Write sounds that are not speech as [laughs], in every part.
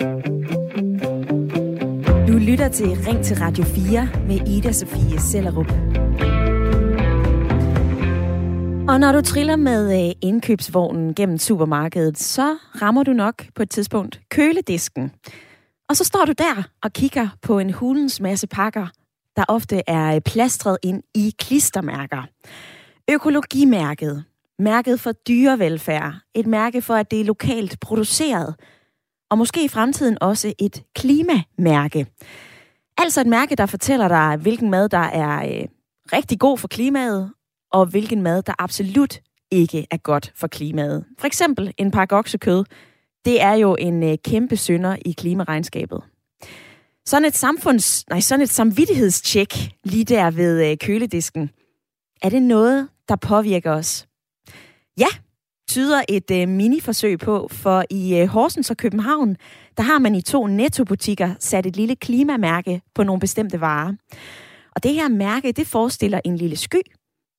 Du lytter til Ring til Radio 4 med Ida Sofie Sellerup. Og når du triller med øh, indkøbsvognen gennem supermarkedet, så rammer du nok på et tidspunkt køledisken. Og så står du der og kigger på en hulens masse pakker, der ofte er øh, plastret ind i klistermærker. Økologimærket, mærket for dyrevelfærd, et mærke for, at det er lokalt produceret, og måske i fremtiden også et klimamærke. Altså et mærke, der fortæller dig, hvilken mad, der er øh, rigtig god for klimaet, og hvilken mad, der absolut ikke er godt for klimaet. For eksempel en pakke oksekød, det er jo en øh, kæmpe synder i klimaregnskabet. Sådan et samfunds, nej, sådan et samvittighedstjek lige der ved øh, køledisken. Er det noget, der påvirker os? Ja, tyder et øh, miniforsøg på, for i øh, Horsens og København, der har man i to nettobutikker sat et lille klimamærke på nogle bestemte varer. Og det her mærke, det forestiller en lille sky,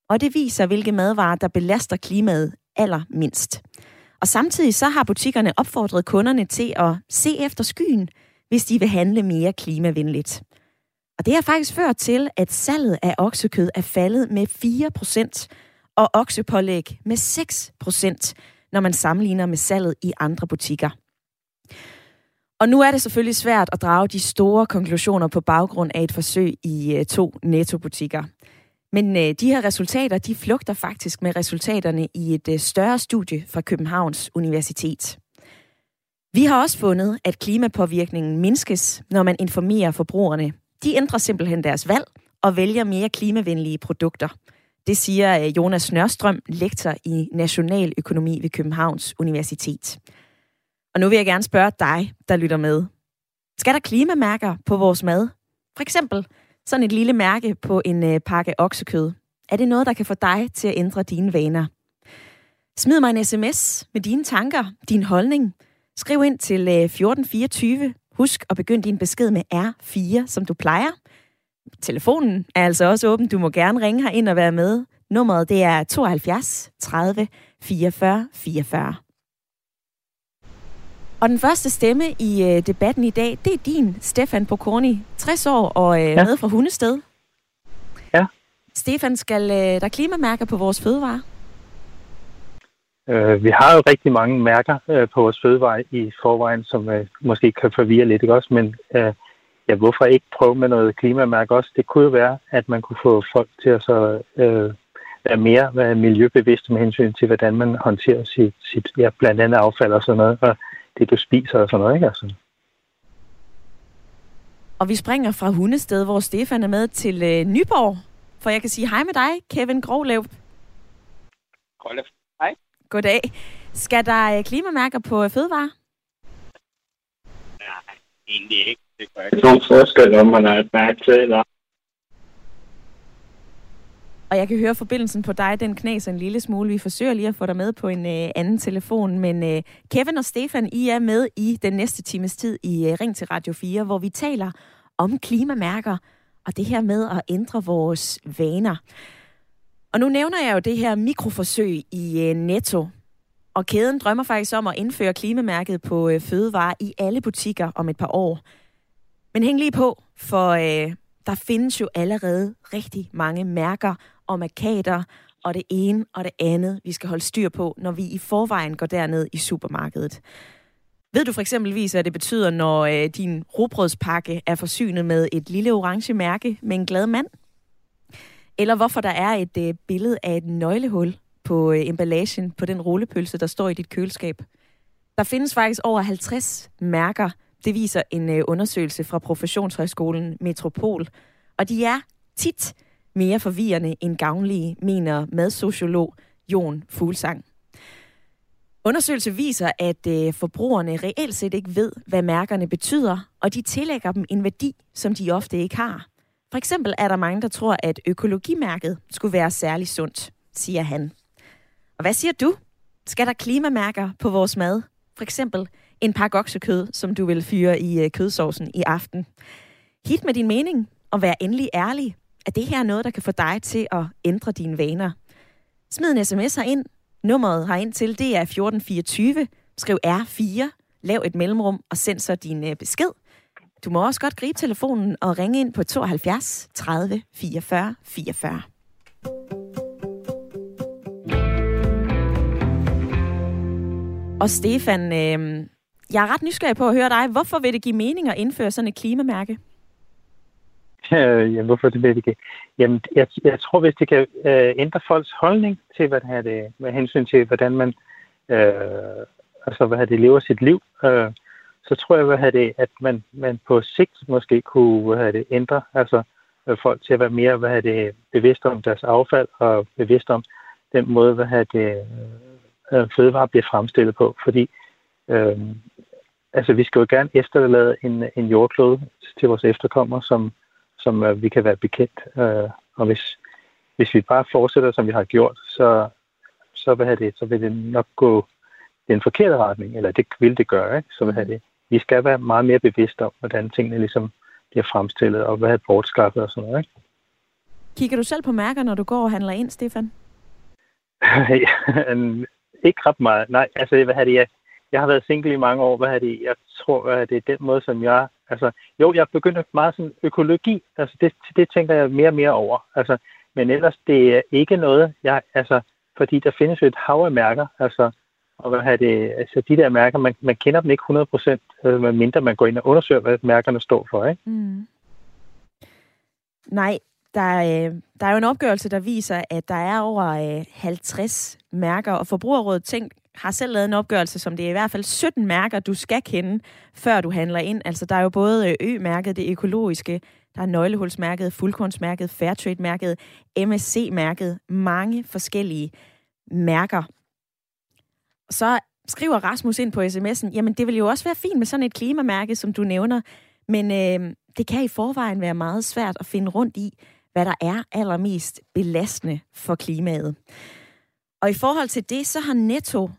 og det viser, hvilke madvarer, der belaster klimaet allermindst. Og samtidig så har butikkerne opfordret kunderne til at se efter skyen, hvis de vil handle mere klimavenligt. Og det har faktisk ført til, at salget af oksekød er faldet med 4% og oksepålæg med 6%, når man sammenligner med salget i andre butikker. Og nu er det selvfølgelig svært at drage de store konklusioner på baggrund af et forsøg i øh, to nettobutikker. Men øh, de her resultater, de flugter faktisk med resultaterne i et øh, større studie fra Københavns Universitet. Vi har også fundet, at klimapåvirkningen mindskes, når man informerer forbrugerne. De ændrer simpelthen deres valg og vælger mere klimavenlige produkter. Det siger øh, Jonas Nørstrøm, lektor i nationaløkonomi ved Københavns Universitet. Og nu vil jeg gerne spørge dig, der lytter med. Skal der klimamærker på vores mad? For eksempel sådan et lille mærke på en øh, pakke oksekød. Er det noget, der kan få dig til at ændre dine vaner? Smid mig en sms med dine tanker, din holdning. Skriv ind til øh, 1424. Husk at begynde din besked med R4, som du plejer. Telefonen er altså også åben. Du må gerne ringe her ind og være med. Nummeret det er 72 30 44 44. Og den første stemme i øh, debatten i dag, det er din, Stefan Pokorni, 60 år og øh, ja. med fra Hundested. Ja. Stefan, skal øh, der klimamærker på vores fødevarer? Øh, vi har jo rigtig mange mærker øh, på vores fødevarer i forvejen, som øh, måske kan forvirre lidt, ikke også? Men øh, ja, hvorfor ikke prøve med noget klimamærke også? Det kunne jo være, at man kunne få folk til at så, øh, være mere være miljøbevidste med hensyn til, hvordan man håndterer sit, sit ja, blandt andet affald og sådan noget. Og det, du spiser og sådan noget, ikke? Altså. Og vi springer fra Hundested, hvor Stefan er med, til øh, Nyborg. For jeg kan sige hej med dig, Kevin Grovlev. Goddag. Hej. Goddag. Skal der øh, klimamærker på øh, fødevarer? Nej, egentlig ikke. Det gør ikke nogen forskel, om man har et mærke til eller og jeg kan høre forbindelsen på dig, den knaser en lille smule. Vi forsøger lige at få dig med på en øh, anden telefon. Men øh, Kevin og Stefan, I er med i den næste times tid i øh, Ring til Radio 4, hvor vi taler om klimamærker og det her med at ændre vores vaner. Og nu nævner jeg jo det her mikroforsøg i øh, Netto. Og kæden drømmer faktisk om at indføre klimamærket på øh, fødevarer i alle butikker om et par år. Men hæng lige på, for øh, der findes jo allerede rigtig mange mærker og markader og det ene og det andet, vi skal holde styr på, når vi i forvejen går derned i supermarkedet. Ved du for eksempelvis, hvad det betyder, når øh, din robrødspakke er forsynet med et lille orange mærke med en glad mand? Eller hvorfor der er et øh, billede af et nøglehul på øh, emballagen på den rullepølse, der står i dit køleskab? Der findes faktisk over 50 mærker. Det viser en øh, undersøgelse fra Professionshøjskolen Metropol. Og de er tit mere forvirrende end gavnlige, mener madsociolog Jon Fuglsang. Undersøgelse viser, at øh, forbrugerne reelt set ikke ved, hvad mærkerne betyder, og de tillægger dem en værdi, som de ofte ikke har. For eksempel er der mange, der tror, at økologimærket skulle være særlig sundt, siger han. Og hvad siger du? Skal der klimamærker på vores mad? For eksempel en pakke oksekød, som du vil fyre i øh, kødsovsen i aften. Hit med din mening, og vær endelig ærlig. Er det her noget, der kan få dig til at ændre dine vaner? Smid en sms ind. Nummeret ind til, det er 1424. Skriv R4, lav et mellemrum og send så din øh, besked. Du må også godt gribe telefonen og ringe ind på 72 30 44 44. Og Stefan, øh, jeg er ret nysgerrig på at høre dig. Hvorfor vil det give mening at indføre sådan et klimamærke? Øh, jamen, hvorfor det vil det give? Jamen, jeg, jeg tror, hvis det kan øh, ændre folks holdning til, hvad det er det, med hensyn til, hvordan man øh, altså, hvad det, lever sit liv, øh, så tror jeg, hvad det, at man, man på sigt måske kunne hvad det, ændre altså, øh, folk til at være mere hvad det, bevidste om deres affald og bevidst om den måde, hvad det, øh, fødevare bliver fremstillet på. Fordi øh, altså, vi skal jo gerne efterlade en, en jordklode til vores efterkommere, som, som øh, vi kan være bekendt. Øh, og hvis, hvis vi bare fortsætter, som vi har gjort, så, så, hvad det, så vil det nok gå den forkerte retning, eller det vil det gøre. Ikke? Så hvad det, vi skal være meget mere bevidste om, hvordan tingene ligesom bliver fremstillet, og hvad er bortskaffet og sådan noget. Ikke? Kigger du selv på mærker, når du går og handler ind, Stefan? [laughs] ikke ret meget. Nej, altså, hvad det, jeg, jeg har været single i mange år. Hvad er det? Jeg tror, at det er den måde, som jeg... Altså, jo, jeg begynder meget sådan økologi. Altså, det, det tænker jeg mere og mere over. Altså, men ellers, det er ikke noget, jeg... Altså, fordi der findes jo et hav af mærker. Altså, og hvad er det, altså de der mærker, man, man kender dem ikke 100 procent, øh, mindre man går ind og undersøger, hvad mærkerne står for, ikke? Mm. Nej, der er, øh, der er jo en opgørelse, der viser, at der er over øh, 50 mærker, og Forbrugerrådet Tænk har selv lavet en opgørelse, som det er i hvert fald 17 mærker, du skal kende, før du handler ind. Altså, der er jo både øh, Ø-mærket, det økologiske, der er nøglehulsmærket, fuldkornsmærket, Fairtrade-mærket, MSC-mærket, mange forskellige mærker. Så skriver Rasmus ind på sms'en, jamen det vil jo også være fint med sådan et klimamærke, som du nævner, men øh, det kan i forvejen være meget svært at finde rundt i, hvad der er allermest belastende for klimaet. Og i forhold til det, så har Netto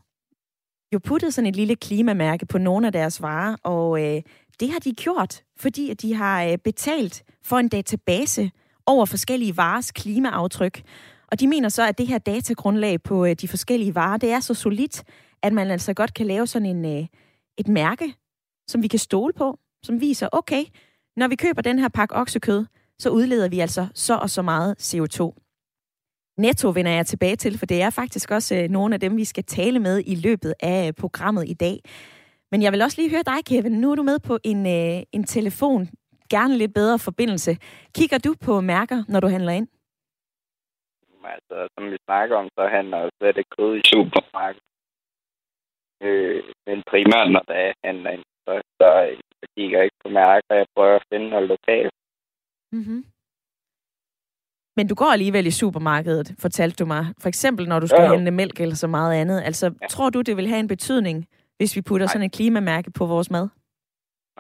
jo puttet sådan et lille klimamærke på nogle af deres varer, og øh, det har de gjort, fordi at de har øh, betalt for en database over forskellige varers klimaaftryk. Og de mener så, at det her datagrundlag på øh, de forskellige varer, det er så solidt, at man altså godt kan lave sådan en, øh, et mærke, som vi kan stole på, som viser, okay, når vi køber den her pakke oksekød, så udleder vi altså så og så meget CO2. Netto vender jeg tilbage til, for det er faktisk også øh, nogle af dem, vi skal tale med i løbet af øh, programmet i dag. Men jeg vil også lige høre dig, Kevin. Nu er du med på en, øh, en telefon. Gerne lidt bedre forbindelse. Kigger du på mærker, når du handler ind? Altså, som vi snakker om, så handler jeg slet ikke kød i supermarkedet. Øh, men primært, når der handler ind, så, så jeg kigger jeg ikke på mærker. Jeg prøver at finde noget lokalt. Mm-hmm. Men du går alligevel i supermarkedet, fortalte du mig. For eksempel, når du skal ja, ja. handle mælk eller så meget andet. Altså, ja. tror du, det vil have en betydning, hvis vi putter Nej. sådan et klimamærke på vores mad?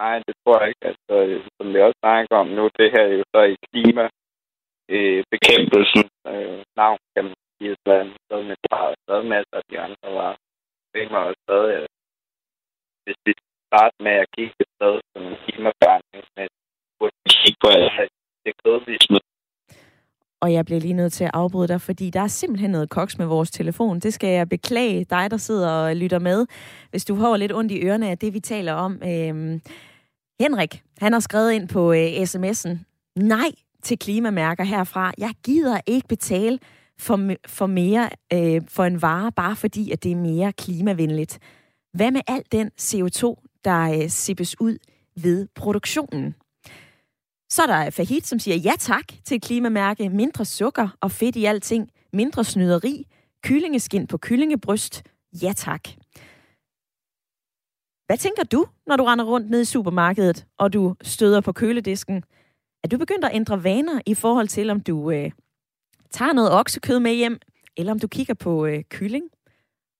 Nej, det tror jeg ikke. Altså, som vi også snakker om nu, det her er jo så i klima øh, bekæmpelsen øh, navn, kan man sige. Så med stadig masser af de andre varer. Det var jo stadig, at hvis vi starter med at kigge et sted som en klimaforandring, burde kigge på det kød, vi smider og jeg bliver lige nødt til at afbryde dig, fordi der er simpelthen noget koks med vores telefon. Det skal jeg beklage dig, der sidder og lytter med, hvis du har lidt ondt i ørerne af det, vi taler om. Øhm, Henrik, han har skrevet ind på øh, sms'en, nej til klimamærker herfra. Jeg gider ikke betale for, for mere øh, for en vare, bare fordi at det er mere klimavenligt. Hvad med al den CO2, der øh, sippes ud ved produktionen? Så er der Fahid, som siger ja tak til et klimamærke, mindre sukker og fedt i alting, mindre snyderi, kyllingeskin på kyllingebryst, ja tak. Hvad tænker du, når du render rundt ned i supermarkedet, og du støder på køledisken? Er du begyndt at ændre vaner i forhold til, om du øh, tager noget oksekød med hjem, eller om du kigger på øh, kylling?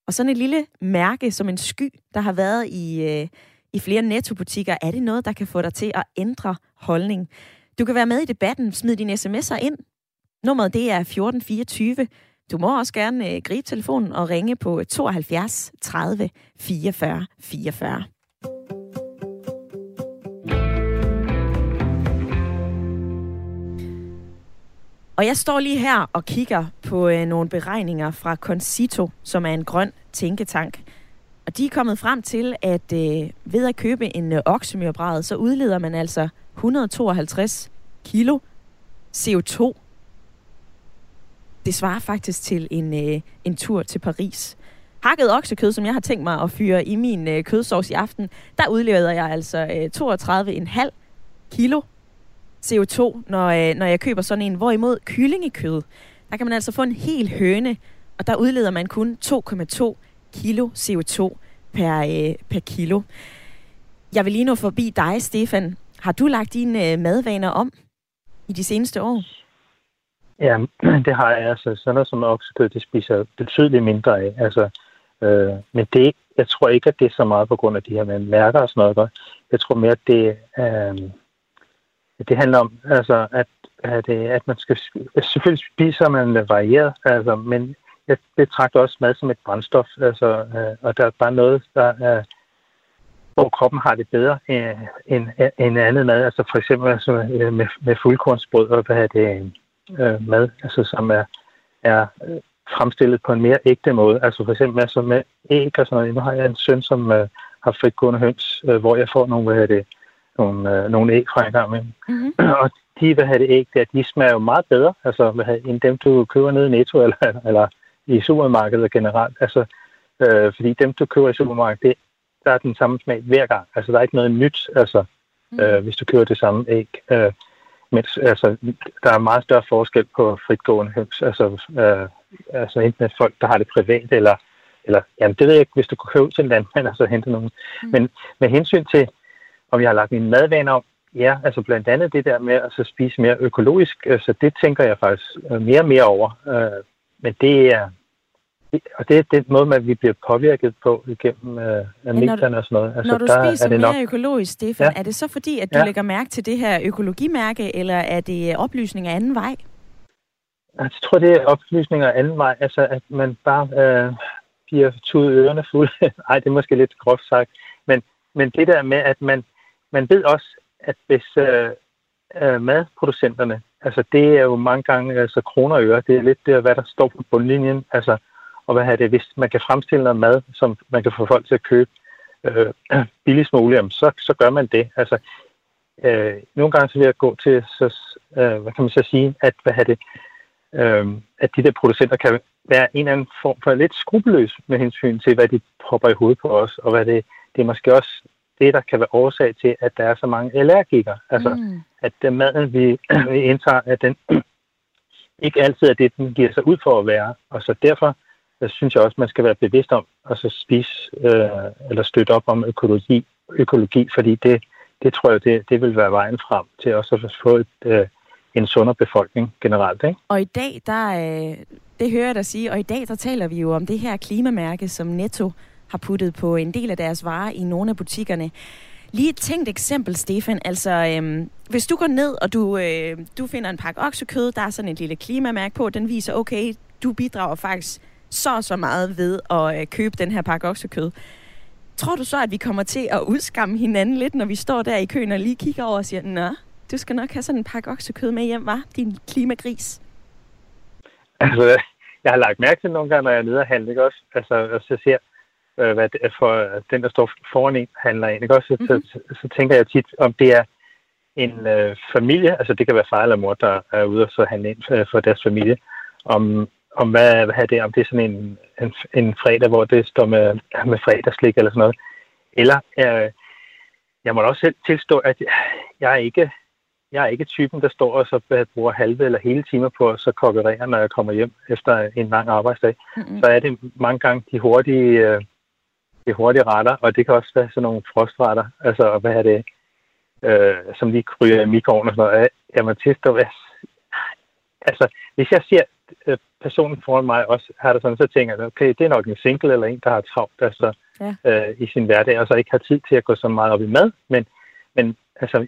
Og sådan et lille mærke som en sky, der har været i, øh, i flere nettobutikker, er det noget, der kan få dig til at ændre holdning? Du kan være med i debatten. Smid dine sms'er ind. Nummeret det er 1424. Du må også gerne øh, gribe telefonen og ringe på 72 30 44 44. Og jeg står lige her og kigger på øh, nogle beregninger fra Concito, som er en grøn tænketank. Og de er kommet frem til, at øh, ved at købe en øh, oksemyrbræd, så udleder man altså 152 kilo CO2. Det svarer faktisk til en, øh, en tur til Paris. Hakket oksekød, som jeg har tænkt mig at fyre i min øh, kødsovs i aften, der udleder jeg altså øh, 32,5 kilo CO2, når, øh, når jeg køber sådan en. Hvorimod kyllingekød, der kan man altså få en hel høne, og der udleder man kun 2,2 kilo CO2 per, øh, per kilo. Jeg vil lige nå forbi dig, Stefan. Har du lagt dine øh, madvaner om i de seneste år? Ja, [clears throat] det har jeg. Altså, sådan noget som oksekød, det spiser betydeligt mindre af. Altså, øh, men det, jeg tror ikke, at det er så meget på grund af de her med mærker og sådan noget. Jeg tror mere, at det, øh, det handler om, altså, at, at, øh, at man skal... Selvfølgelig spiser man varieret, altså, men jeg betragter også mad som et brændstof, altså, øh, og der er bare noget, der er, hvor kroppen har det bedre øh, end, end andet mad. Altså for eksempel altså, med, med fuldkornsbrød og hvad er det, øh, mad, altså, som er, er øh, fremstillet på en mere ægte måde. Altså for eksempel altså med æg og sådan noget. Nu har jeg en søn, som øh, har fritgående høns, øh, hvor jeg får nogle, hvad det, nogle, øh, nogle æg fra en gang med. Mm-hmm. [clears throat] Og de, hvad det æg der, de smager jo meget bedre, altså, hvad, end dem, du køber nede i Netto eller, eller i supermarkedet generelt. Altså, øh, fordi dem, du køber i supermarkedet, det, der er den samme smag hver gang. Altså, der er ikke noget nyt, altså, mm. øh, hvis du køber det samme æg. Øh, mens, altså, der er meget større forskel på fritgående høns. Altså, øh, altså enten folk, der har det privat, eller, eller jamen, det ved jeg ikke, hvis du kunne købe til en landmand og så hente nogen. Mm. Men med hensyn til, om jeg har lagt mine madvaner om, ja, altså blandt andet det der med at så spise mere økologisk, altså det tænker jeg faktisk mere og mere over. Øh, men det er, og det er den måde, at vi bliver påvirket på igennem øh, medierne og sådan noget. Altså, når du der spiser er det mere nok... økologisk, Stefan, ja. er det så fordi, at du ja. lægger mærke til det her økologimærke, eller er det oplysning af anden vej? Jeg tror, det er oplysning af anden vej. Altså, at man bare øh, bliver tudet ørerne fulde. [laughs] Ej, det er måske lidt groft sagt. Men, men det der med, at man, man ved også, at hvis øh, øh, madproducenterne Altså, det er jo mange gange altså, kroner og øre. Det er lidt det, hvad der står på bundlinjen. Altså, og hvad er det, hvis man kan fremstille noget mad, som man kan få folk til at købe øh, [clears throat] billigst muligt, så, så gør man det. Altså, øh, nogle gange så vil jeg gå til, så, øh, hvad kan man så sige, at, hvad er det, øh, at de der producenter kan være en eller anden form for lidt skrupelløs med hensyn til, hvad de propper i hovedet på os, og hvad det, det er måske også det, der kan være årsag til, at der er så mange allergikere. Altså, mm. at den maden, vi, [clears throat] vi indtager, at den [clears throat] ikke altid er det, den giver sig ud for at være. Og så derfor jeg synes jeg også, man skal være bevidst om at så spise øh, eller støtte op om økologi, økologi fordi det, det tror jeg, det, det vil være vejen frem til også at få et, øh, en sundere befolkning generelt. Ikke? Og i dag, der, øh, det hører jeg dig sige, og i dag der taler vi jo om det her klimamærke, som Netto har puttet på en del af deres varer i nogle af butikkerne. Lige et tænkt eksempel, Stefan. Altså, øhm, hvis du går ned, og du, øh, du finder en pakke oksekød, der er sådan et lille klimamærke på, den viser, okay, du bidrager faktisk så så meget ved at øh, købe den her pakke oksekød. Tror du så, at vi kommer til at udskamme hinanden lidt, når vi står der i køen og lige kigger over og siger, Nå, du skal nok have sådan en pakke oksekød med hjem, var din klimagris? Altså, jeg har lagt mærke til nogle gange, når jeg er nede og handler, ikke også? Altså, og så ser, øh, hvad det er for den, der står foran en, handler ind, ikke også? Så, mm-hmm. så, så, så tænker jeg tit, om det er en øh, familie, altså det kan være far eller mor, der er ude og så handle ind for, for deres familie, om, om hvad, hvad er det, om det er sådan en, en, en fredag, hvor det står med, med fredagslik eller sådan noget. Eller øh, jeg må også selv tilstå, at jeg er ikke jeg er ikke typen, der står og så bruger halve eller hele timer på at så kokkerere, når jeg kommer hjem efter en lang arbejdsdag. Mm-hmm. Så er det mange gange de hurtige, øh, de hurtige retter, og det kan også være sådan nogle frostretter, altså hvad er det, øh, som lige kryger i mikroovnen og sådan noget. Jeg må tilstå, at altså, hvis jeg ser øh, personen foran mig også har det sådan, så tænker jeg, okay, det er nok en single eller en, der har travlt altså, ja. øh, i sin hverdag, og så ikke har tid til at gå så meget op i mad. Men, men altså,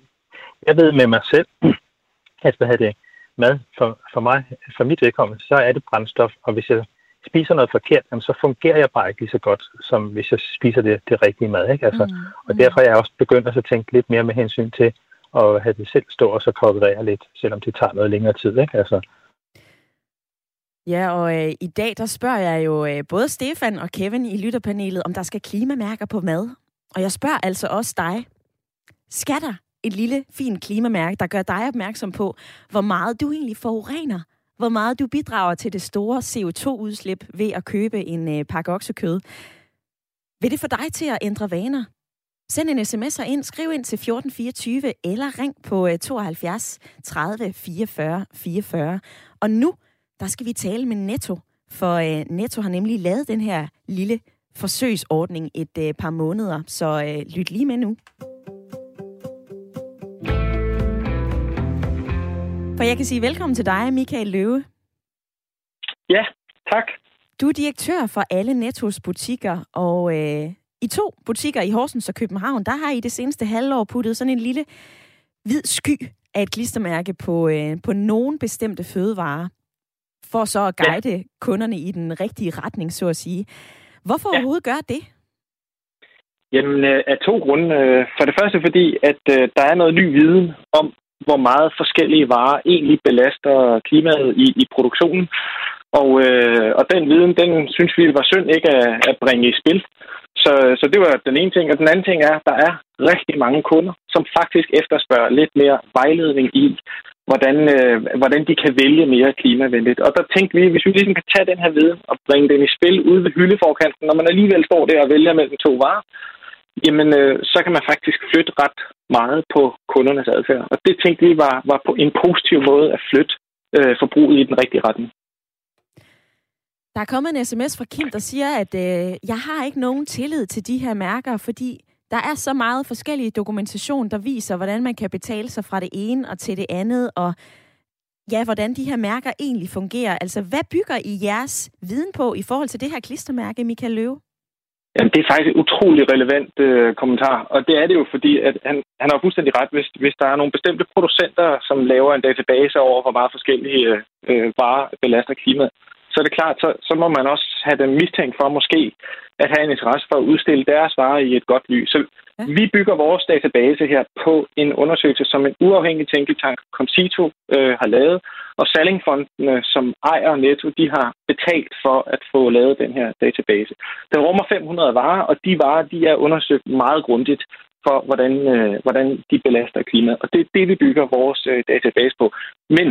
jeg ved med mig selv, [clears throat] at hvad det, mad for, for mig, for mit vedkommende, så er det brændstof, og hvis jeg spiser noget forkert, jamen, så fungerer jeg bare ikke lige så godt, som hvis jeg spiser det, det rigtige mad. Ikke? Altså, mm. Og derfor er jeg også begyndt at tænke lidt mere med hensyn til at have det selv stå og så konkurrere lidt, selvom det tager noget længere tid. Ikke? Altså, Ja, og øh, i dag der spørger jeg jo øh, både Stefan og Kevin i lytterpanelet, om der skal klimamærker på mad. Og jeg spørger altså også dig. Skal der et lille, fint klimamærke, der gør dig opmærksom på, hvor meget du egentlig forurener? Hvor meget du bidrager til det store CO2-udslip ved at købe en øh, pakke oksekød? Vil det få dig til at ændre vaner? Send en sms ind, skriv ind til 1424 eller ring på 72 30 44 44. Og nu, der skal vi tale med Netto, for øh, Netto har nemlig lavet den her lille forsøgsordning et øh, par måneder, så øh, lyt lige med nu. For jeg kan sige velkommen til dig, Michael Løve. Ja, tak. Du er direktør for alle Nettos butikker, og øh, i to butikker i Horsens og København, der har I det seneste halvår puttet sådan en lille hvid sky af et klistermærke på, øh, på nogle bestemte fødevarer, for så at guide ja. kunderne i den rigtige retning, så at sige. Hvorfor ja. overhovedet gøre det? Jamen, øh, af to grunde. For det første fordi, at øh, der er noget ny viden om, hvor meget forskellige varer egentlig belaster klimaet i, i produktionen. Og, øh, og den viden, den synes vi var synd ikke at, at bringe i spil. Så, så det var den ene ting. Og den anden ting er, at der er rigtig mange kunder, som faktisk efterspørger lidt mere vejledning i, hvordan, øh, hvordan de kan vælge mere klimavenligt. Og der tænkte vi, hvis vi ligesom kan tage den her viden og bringe den i spil ude ved hyldeforkanten, når man alligevel står der og vælger mellem to varer, jamen øh, så kan man faktisk flytte ret meget på kundernes adfærd. Og det tænkte vi var, var på en positiv måde at flytte øh, forbruget i den rigtige retning. Der er kommet en sms fra Kim, der siger, at øh, jeg har ikke nogen tillid til de her mærker, fordi der er så meget forskellige dokumentation, der viser, hvordan man kan betale sig fra det ene og til det andet, og ja, hvordan de her mærker egentlig fungerer. Altså, hvad bygger I jeres viden på i forhold til det her klistermærke, Michael Løve? Jamen, det er faktisk et utrolig relevant øh, kommentar, og det er det jo, fordi at han, han har fuldstændig ret, hvis, hvis der er nogle bestemte producenter, som laver en database over, hvor meget forskellige øh, varer belaster klimaet, så er det klart, så, så må man også have dem mistænkt for måske at have en interesse for at udstille deres varer i et godt lys. Så ja. vi bygger vores database her på en undersøgelse, som en uafhængig tænketank, Concito, øh, har lavet, og Sallingfondene, som ejer Netto, de har betalt for at få lavet den her database. Den rummer 500 varer, og de varer de er undersøgt meget grundigt for, hvordan, øh, hvordan de belaster klimaet. Og det er det, vi bygger vores øh, database på. Men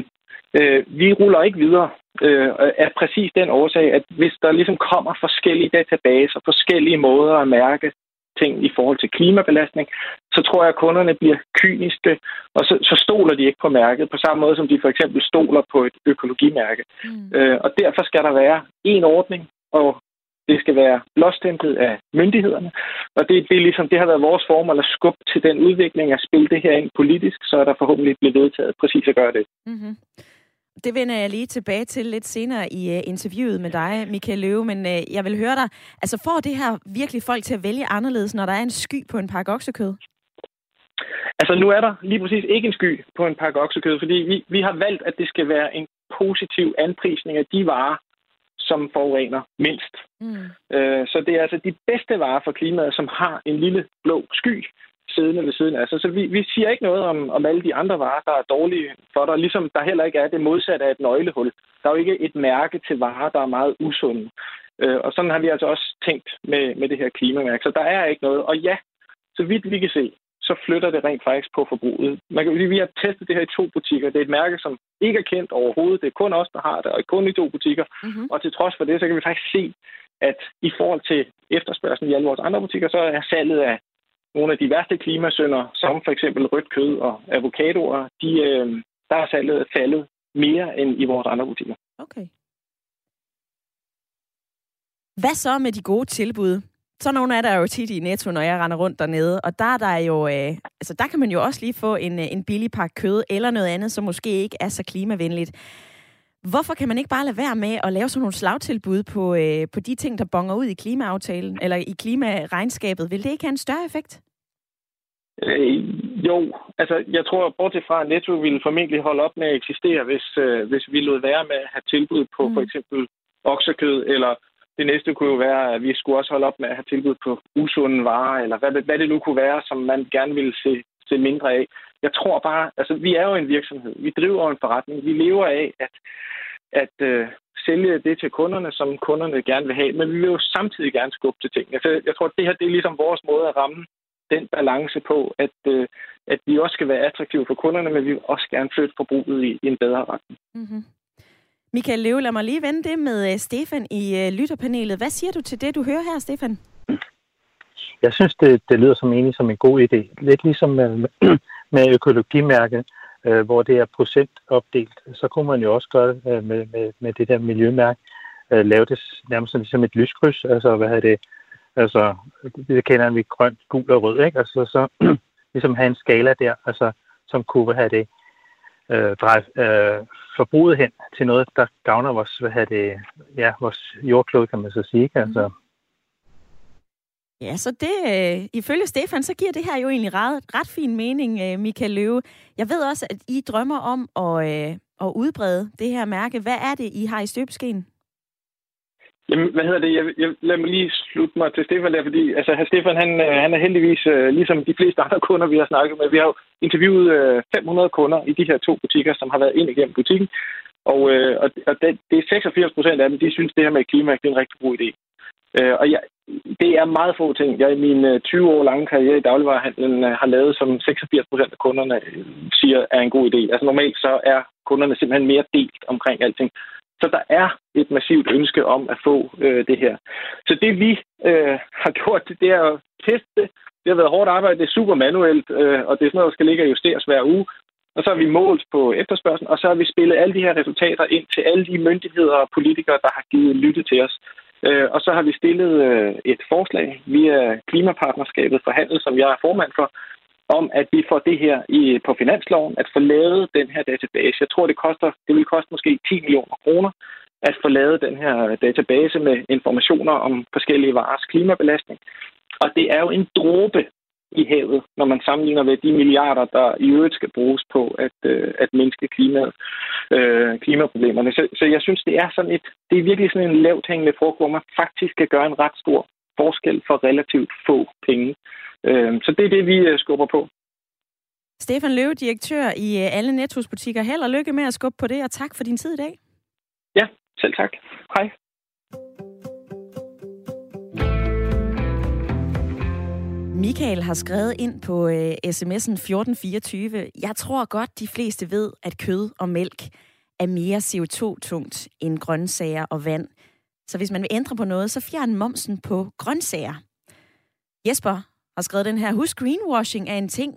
øh, vi ruller ikke videre øh, af præcis den årsag, at hvis der ligesom kommer forskellige databaser, forskellige måder at mærke ting i forhold til klimabelastning, så tror jeg, at kunderne bliver kyniske, og så, så stoler de ikke på mærket, på samme måde som de for eksempel stoler på et økologimærke. Mm. Øh, og derfor skal der være en ordning, og det skal være blåstemplet af myndighederne. Og det, det, er ligesom, det har været vores formål at skubbe til den udvikling at spille det her ind politisk, så er der forhåbentlig blevet vedtaget præcis at gøre det. Mm-hmm. Det vender jeg lige tilbage til lidt senere i uh, interviewet med dig, Michael Løve, men uh, jeg vil høre dig, altså får det her virkelig folk til at vælge anderledes, når der er en sky på en pakke oksekød? Altså nu er der lige præcis ikke en sky på en pakke oksekød, fordi vi, vi har valgt, at det skal være en positiv anprisning af de varer, som forurener mindst. Mm. Uh, så det er altså de bedste varer for klimaet, som har en lille blå sky siddende ved siden af sig. Så vi, vi siger ikke noget om, om alle de andre varer, der er dårlige for dig, ligesom der heller ikke er det modsatte af et nøglehul. Der er jo ikke et mærke til varer, der er meget usunde. Øh, og sådan har vi altså også tænkt med, med det her klimamærke. Så der er ikke noget. Og ja, så vidt vi kan se, så flytter det rent faktisk på forbruget. Man kan, vi har testet det her i to butikker. Det er et mærke, som ikke er kendt overhovedet. Det er kun os, der har det, og kun i to butikker. Mm-hmm. Og til trods for det, så kan vi faktisk se, at i forhold til efterspørgselen i alle vores andre butikker, så er salget af nogle af de værste klimasønder, som for eksempel rødt kød og avocadoer, de, øh, der er salget faldet mere end i vores andre butikker. Okay. Hvad så med de gode tilbud? Så nogle er der jo tit i Netto, når jeg render rundt dernede. Og der er der jo, øh, altså der kan man jo også lige få en, øh, en billig pakke kød, eller noget andet, som måske ikke er så klimavenligt. Hvorfor kan man ikke bare lade være med at lave sådan nogle slagtilbud på, øh, på de ting, der bonger ud i klimaaftalen, eller i klimaregnskabet? Vil det ikke have en større effekt? Øh, jo, altså jeg tror, bortset fra, at Netto ville formentlig holde op med at eksistere, hvis, øh, hvis vi lod være med at have tilbud på mm. for eksempel oksekød, eller det næste kunne jo være, at vi skulle også holde op med at have tilbud på usunde varer, eller hvad, hvad det nu kunne være, som man gerne ville se, se mindre af. Jeg tror bare, altså vi er jo en virksomhed, vi driver en forretning, vi lever af at, at uh, sælge det til kunderne, som kunderne gerne vil have, men vi vil jo samtidig gerne skubbe til tingene. Så jeg tror, at det her det er ligesom vores måde at ramme den balance på, at, øh, at vi også skal være attraktive for kunderne, men vi vil også gerne flytte forbruget i, i en bedre retning. Mm-hmm. Michael Leve, lad mig lige vende det med øh, Stefan i uh, lytterpanelet. Hvad siger du til det, du hører her, Stefan? Jeg synes, det, det lyder som enig som en god idé. Lidt ligesom med, med økologimærket, øh, hvor det er procentopdelt, så kunne man jo også gøre det øh, med, med, med det der miljømærke. Øh, lave det nærmest ligesom et lyskryds, altså hvad hedder det, altså det kender vi grønt, gul og rød, ikke? Altså så [clears throat] ligesom have en skala der, altså som kunne have det øh, dreje øh, forbruget hen til noget, der gavner vores, hvad hedder det, ja, vores jordklode, kan man så sige. Ikke? Altså, mm. Ja, så det, øh, ifølge Stefan, så giver det her jo egentlig ret, ret fin mening, øh, Michael Løve. Jeg ved også, at I drømmer om at, øh, at udbrede det her mærke. Hvad er det, I har i støbeskeen? Jamen, hvad hedder det? Jeg, jeg, lad mig lige slutte mig til Stefan der, fordi altså, herr Stefan, han, øh, han er heldigvis, øh, ligesom de fleste andre [laughs] kunder, vi har snakket med, vi har jo interviewet øh, 500 kunder i de her to butikker, som har været ind igennem butikken, og, øh, og, og det, det er 86 procent af dem, de synes, det her med klima det er en rigtig god idé. Øh, og jeg, det er meget få ting, jeg i min øh, 20 år lange karriere i dagligvarerhandlen øh, har lavet, som 86 procent af kunderne øh, siger er en god idé. Altså normalt så er kunderne simpelthen mere delt omkring alting. Så der er et massivt ønske om at få øh, det her. Så det vi øh, har [laughs] gjort, det er at teste det. Det har været hårdt arbejde, det er super manuelt, øh, og det er sådan noget, der skal ligge og justeres hver uge. Og så har vi målt på efterspørgselen, og så har vi spillet alle de her resultater ind til alle de myndigheder og politikere, der har givet lytte til os. Øh, og så har vi stillet øh, et forslag via Klimapartnerskabet for Handel, som jeg er formand for, om at vi får det her i, på finansloven, at få lavet den her database. Jeg tror, det koster, det vil koste måske 10 millioner kroner at få lavet den her database med informationer om forskellige varers klimabelastning. Og det er jo en dråbe i havet, når man sammenligner med de milliarder, der i øvrigt skal bruges på at, øh, at mindske klimaet, øh, klimaproblemerne. Så, så jeg synes, det er sådan et, det er virkelig sådan en lavt hængende frugt, hvor man faktisk kan gøre en ret stor forskel for relativt få penge. Øh, så det er det, vi øh, skubber på. Stefan Løve, direktør i øh, alle Nettos butikker. Held og lykke med at skubbe på det, og tak for din tid i dag. Ja, selv tak. Hej. Michael har skrevet ind på øh, sms'en 1424. Jeg tror godt, de fleste ved, at kød og mælk er mere CO2-tungt end grøntsager og vand. Så hvis man vil ændre på noget, så fjern momsen på grøntsager. Jesper har skrevet den her, husk greenwashing er en ting,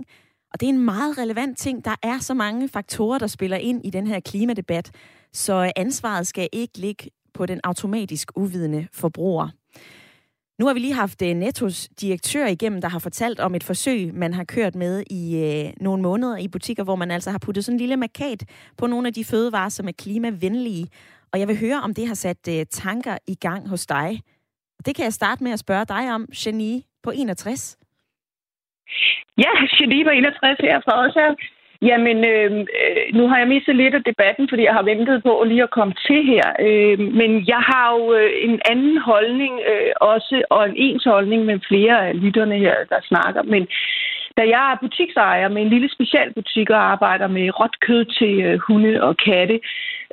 og det er en meget relevant ting. Der er så mange faktorer, der spiller ind i den her klimadebat, så øh, ansvaret skal ikke ligge på den automatisk uvidende forbruger. Nu har vi lige haft øh, Nettos direktør igennem, der har fortalt om et forsøg, man har kørt med i øh, nogle måneder i butikker, hvor man altså har puttet sådan en lille markat på nogle af de fødevarer, som er klimavenlige. Og jeg vil høre, om det har sat øh, tanker i gang hos dig. Det kan jeg starte med at spørge dig om, Genie på 61. Ja, Genie 61 her fra os her. Jamen, øh, øh nu har jeg mistet lidt af debatten, fordi jeg har ventet på lige at komme til her. Øh, men jeg har jo øh, en anden holdning øh, også, og en ens holdning med flere af lytterne her, der snakker. Men da jeg er butiksejer med en lille specialbutik og arbejder med råt kød til øh, hunde og katte,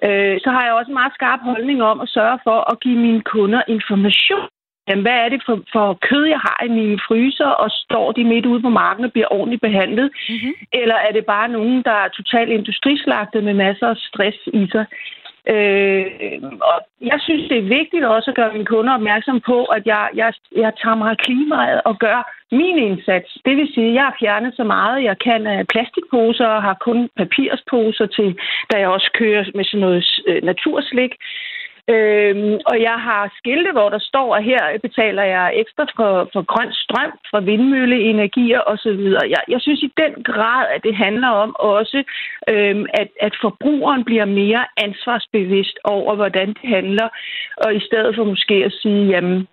øh, så har jeg også en meget skarp holdning om at sørge for at give mine kunder information Jamen, hvad er det for, for kød, jeg har i mine fryser, og står de midt ude på marken og bliver ordentligt behandlet? Mm-hmm. Eller er det bare nogen, der er totalt industrislagtet med masser af stress i sig? Øh, og jeg synes, det er vigtigt også at gøre mine kunder opmærksom på, at jeg, jeg, jeg tager mig af klimaet og gør min indsats. Det vil sige, at jeg har fjernet så meget, jeg kan af plastikposer og har kun papirsposer til, da jeg også kører med sådan noget øh, naturslik. Øhm, og jeg har skilte, hvor der står, at her betaler jeg ekstra for, for grøn strøm, for vindmølleenergier osv. Jeg, jeg synes i den grad, at det handler om også, øhm, at, at forbrugeren bliver mere ansvarsbevidst over, hvordan det handler, og i stedet for måske at sige, jamen,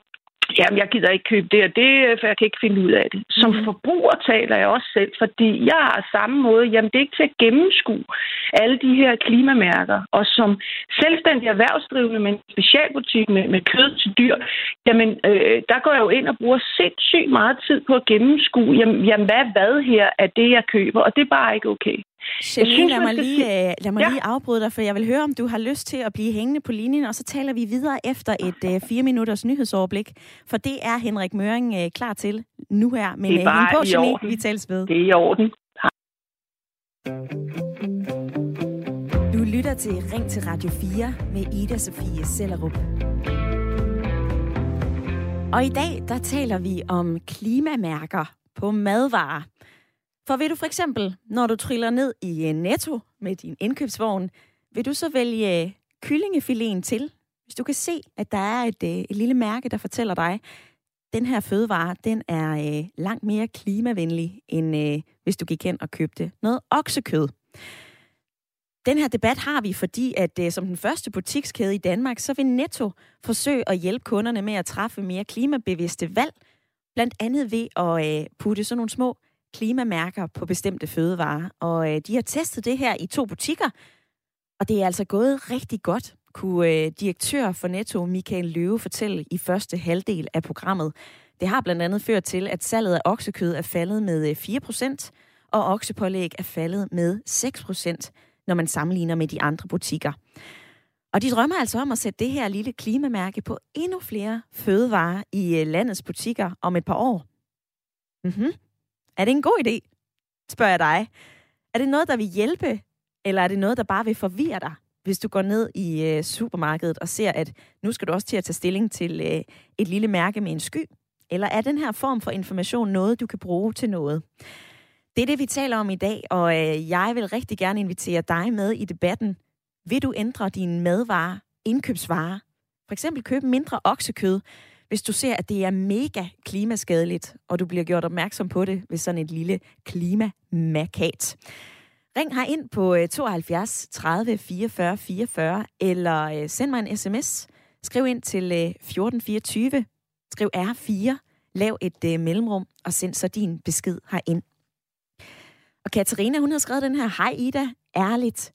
Jamen, jeg gider ikke købe det og det, for jeg kan ikke finde ud af det. Som mm. forbruger taler jeg også selv, fordi jeg har samme måde, jamen det er ikke til at gennemskue alle de her klimamærker. Og som selvstændig erhvervsdrivende med en specialbutik med, med kød til dyr, jamen øh, der går jeg jo ind og bruger sindssygt meget tid på at gennemskue, jamen, jamen hvad hvad her er det, jeg køber, og det er bare ikke okay. Jenny, lad mig, lige, uh, lad mig ja. lige afbryde dig, for jeg vil høre, om du har lyst til at blive hængende på linjen, og så taler vi videre efter et uh, fire minutters nyhedsoverblik, for det er Henrik Møring uh, klar til nu her. Men det er bare på, Jenny, vi tales ved. Det er i orden. Du lytter til Ring til Radio 4 med Ida Sofie Sellerup. Og i dag, der taler vi om klimamærker på madvarer. For vil du for eksempel, når du triller ned i øh, Netto med din indkøbsvogn, vil du så vælge øh, kyllingefileten til, hvis du kan se, at der er et, øh, et lille mærke, der fortæller dig, den her fødevare, den er øh, langt mere klimavenlig, end øh, hvis du gik hen og købte noget oksekød. Den her debat har vi, fordi at øh, som den første butikskæde i Danmark, så vil Netto forsøge at hjælpe kunderne med at træffe mere klimabevidste valg, blandt andet ved at øh, putte sådan nogle små klimamærker på bestemte fødevarer. Og øh, de har testet det her i to butikker, og det er altså gået rigtig godt, kunne øh, direktør for Netto Michael Løve fortælle i første halvdel af programmet. Det har blandt andet ført til, at salget af oksekød er faldet med øh, 4%, og oksepålæg er faldet med 6%, når man sammenligner med de andre butikker. Og de drømmer altså om at sætte det her lille klimamærke på endnu flere fødevarer i øh, landets butikker om et par år. Mm-hmm. Er det en god idé? Spørger jeg dig. Er det noget, der vil hjælpe, eller er det noget, der bare vil forvirre dig, hvis du går ned i øh, supermarkedet og ser, at nu skal du også til at tage stilling til øh, et lille mærke med en sky? Eller er den her form for information noget, du kan bruge til noget? Det er det, vi taler om i dag, og øh, jeg vil rigtig gerne invitere dig med i debatten. Vil du ændre dine madvarer, indkøbsvarer? For eksempel købe mindre oksekød, hvis du ser, at det er mega klimaskadeligt, og du bliver gjort opmærksom på det ved sådan et lille klimamakat. Ring her ind på 72 30 44 44, eller øh, send mig en sms. Skriv ind til øh, 1424. Skriv R4. Lav et øh, mellemrum, og send så din besked herind. Og Katarina, hun har skrevet den her, Hej Ida, ærligt,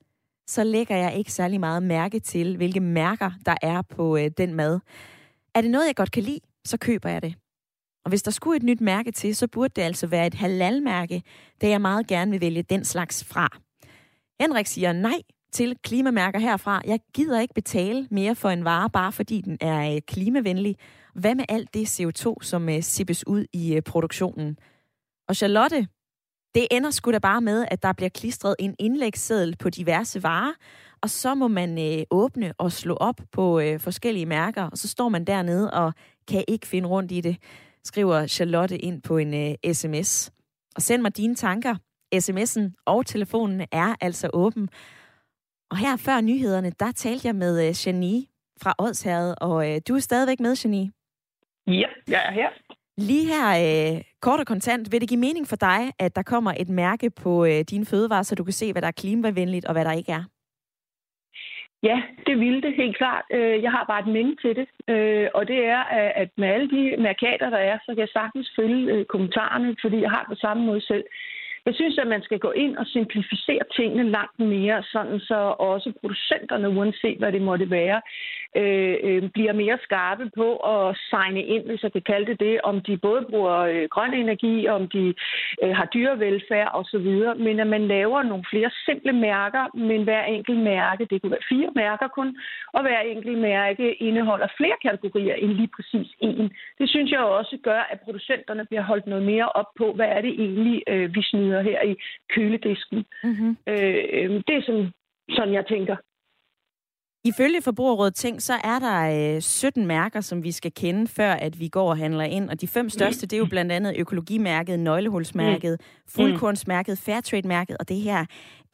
så lægger jeg ikke særlig meget mærke til, hvilke mærker der er på den mad. Er det noget, jeg godt kan lide, så køber jeg det. Og hvis der skulle et nyt mærke til, så burde det altså være et halal-mærke, da jeg meget gerne vil vælge den slags fra. Henrik siger nej til klimamærker herfra. Jeg gider ikke betale mere for en vare, bare fordi den er øh, klimavenlig. Hvad med alt det CO2, som øh, sippes ud i øh, produktionen? Og Charlotte, det ender sgu da bare med, at der bliver klistret en indlægsseddel på diverse varer, og så må man øh, åbne og slå op på øh, forskellige mærker, og så står man dernede og kan ikke finde rundt i det, skriver Charlotte ind på en øh, sms. Og send mig dine tanker. SMS'en og telefonen er altså åben. Og her før nyhederne, der talte jeg med øh, Janie fra Odsherred, og øh, du er stadigvæk med, Janie. Ja, jeg er her. Lige her, øh, kort og kontant, vil det give mening for dig, at der kommer et mærke på øh, dine fødevarer, så du kan se, hvad der er klimavenligt og hvad der ikke er? Ja, det ville det helt klart. Øh, jeg har bare et minde til det, øh, og det er, at med alle de mærkater, der er, så kan jeg sagtens følge øh, kommentarerne, fordi jeg har det på samme måde selv. Jeg synes, at man skal gå ind og simplificere tingene langt mere, sådan så også producenterne, uanset hvad det måtte være, øh, øh, bliver mere skarpe på at signe ind, hvis jeg kan kalde det det, om de både bruger øh, grøn energi, om de øh, har dyrevelfærd osv., men at man laver nogle flere simple mærker, men hver enkelt mærke, det kunne være fire mærker kun, og hver enkelt mærke indeholder flere kategorier end lige præcis en. Det synes jeg også gør, at producenterne bliver holdt noget mere op på, hvad er det egentlig, øh, vi snyder her i køledisken. Mm-hmm. Øh, det er sådan, sådan, jeg tænker. Ifølge Forbrugerrådet Tænk, så er der øh, 17 mærker, som vi skal kende, før at vi går og handler ind. Og de fem største, det er jo blandt andet økologimærket, nøglehulsmærket, mm. fuldkornsmærket, fairtrade-mærket og det her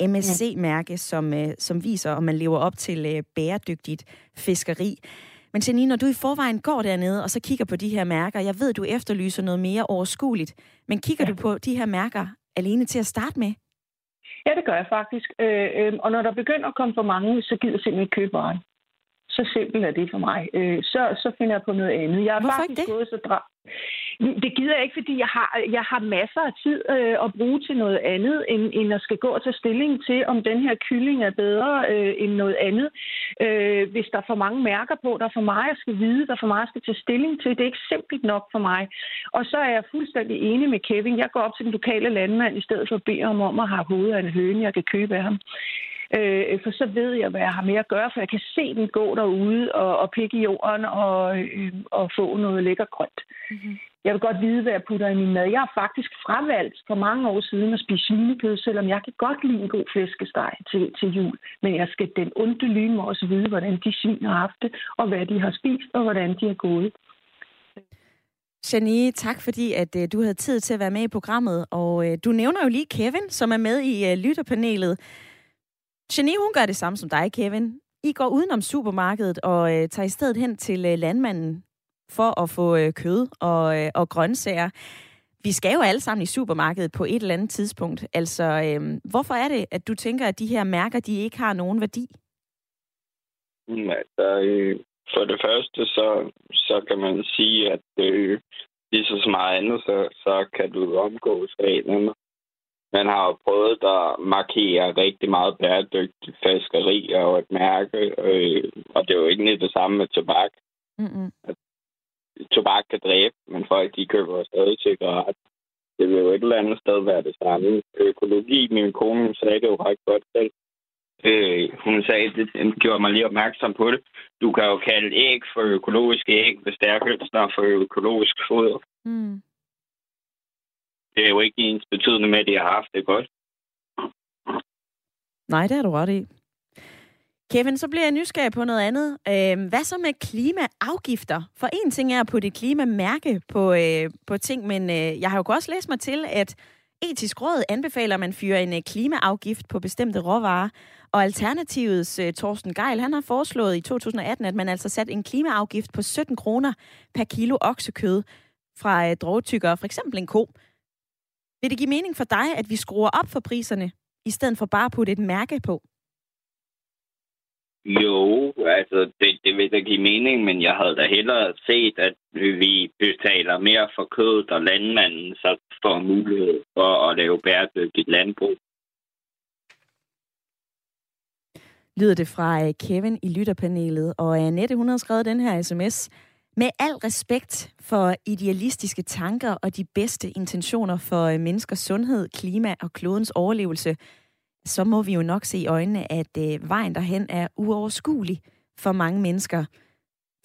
MSC-mærke, som, øh, som viser, om man lever op til øh, bæredygtigt fiskeri. Men Janine, når du i forvejen går dernede og så kigger på de her mærker, jeg ved, du efterlyser noget mere overskueligt, men kigger ja. du på de her mærker alene til at starte med? Ja, det gør jeg faktisk. Øh, øh, og når der begynder at komme for mange, så gider jeg simpelthen ikke købe varen. Så simpelt er det for mig. Øh, så, så finder jeg på noget andet. Jeg er Hvorfor faktisk det? gået så dra- det gider jeg ikke, fordi jeg har, jeg har masser af tid øh, at bruge til noget andet, end, end at skal gå og tage stilling til, om den her kylling er bedre øh, end noget andet. Øh, hvis der er for mange mærker på, der er for meget, jeg skal vide, der er for meget, jeg skal tage stilling til. Det er ikke simpelt nok for mig. Og så er jeg fuldstændig enig med Kevin. Jeg går op til den lokale landmand, i stedet for at bede ham om at have hovedet af en høne, jeg kan købe af ham. Øh, for så ved jeg, hvad jeg har med at gøre, for jeg kan se den gå derude og, og pikke i jorden og, øh, og få noget lækker grønt. Mm-hmm. Jeg vil godt vide, hvad jeg putter i min mad. Jeg har faktisk fravalgt for mange år siden at spise svinekød, selvom jeg kan godt lide en god flæskesteg til, til jul. Men jeg skal den onde mig også vide, hvordan de svin har haft det, og hvad de har spist, og hvordan de har gået. Janie, tak fordi, at uh, du havde tid til at være med i programmet. Og uh, du nævner jo lige Kevin, som er med i uh, lytterpanelet. Janie, hun gør det samme som dig, Kevin. I går udenom supermarkedet og øh, tager i stedet hen til øh, landmanden for at få øh, kød og, øh, og grøntsager. Vi skal jo alle sammen i supermarkedet på et eller andet tidspunkt. Altså, øh, hvorfor er det, at du tænker, at de her mærker, de ikke har nogen værdi? Mm, altså, øh, for det første, så, så kan man sige, at øh, lige så meget andet, så, så kan du omgås reglerne. Man har jo prøvet at markere rigtig meget bæredygtigt fiskeri og et mærke, øh, og det er jo ikke det samme med tobak. Mm-mm. Tobak kan dræbe, men folk de køber stadig cigaret. Det vil jo et eller andet sted være det samme. Økologi, min kone sagde det jo ret godt selv. Øh, hun sagde, det gjorde mig lige opmærksom på det. Du kan jo kalde æg for økologiske æg, hvis det er for økologisk foder. Mm. Det er jo ikke ens betydende med, at de har haft det godt. Nej, det har du ret i. Kevin, så bliver jeg nysgerrig på noget andet. Øh, hvad så med klimaafgifter? For en ting er at putte et klimamærke på, øh, på ting, men øh, jeg har jo også læst mig til, at etisk råd anbefaler, at man fyrer en øh, klimaafgift på bestemte råvarer. Og Alternativets øh, Torsten Geil, han har foreslået i 2018, at man altså satte en klimaafgift på 17 kroner per kilo oksekød fra øh, drogtykkere, for eksempel en ko. Vil det give mening for dig, at vi skruer op for priserne, i stedet for bare at putte et mærke på? Jo, altså det, det vil da give mening, men jeg havde da hellere set, at vi betaler mere for kødet, og landmanden så får mulighed for at lave bæredygtigt landbrug. lyder det fra øh, Kevin i lytterpanelet. Og Annette, hun har skrevet den her sms. Med al respekt for idealistiske tanker og de bedste intentioner for øh, menneskers sundhed, klima og klodens overlevelse, så må vi jo nok se i øjnene, at øh, vejen derhen er uoverskuelig for mange mennesker.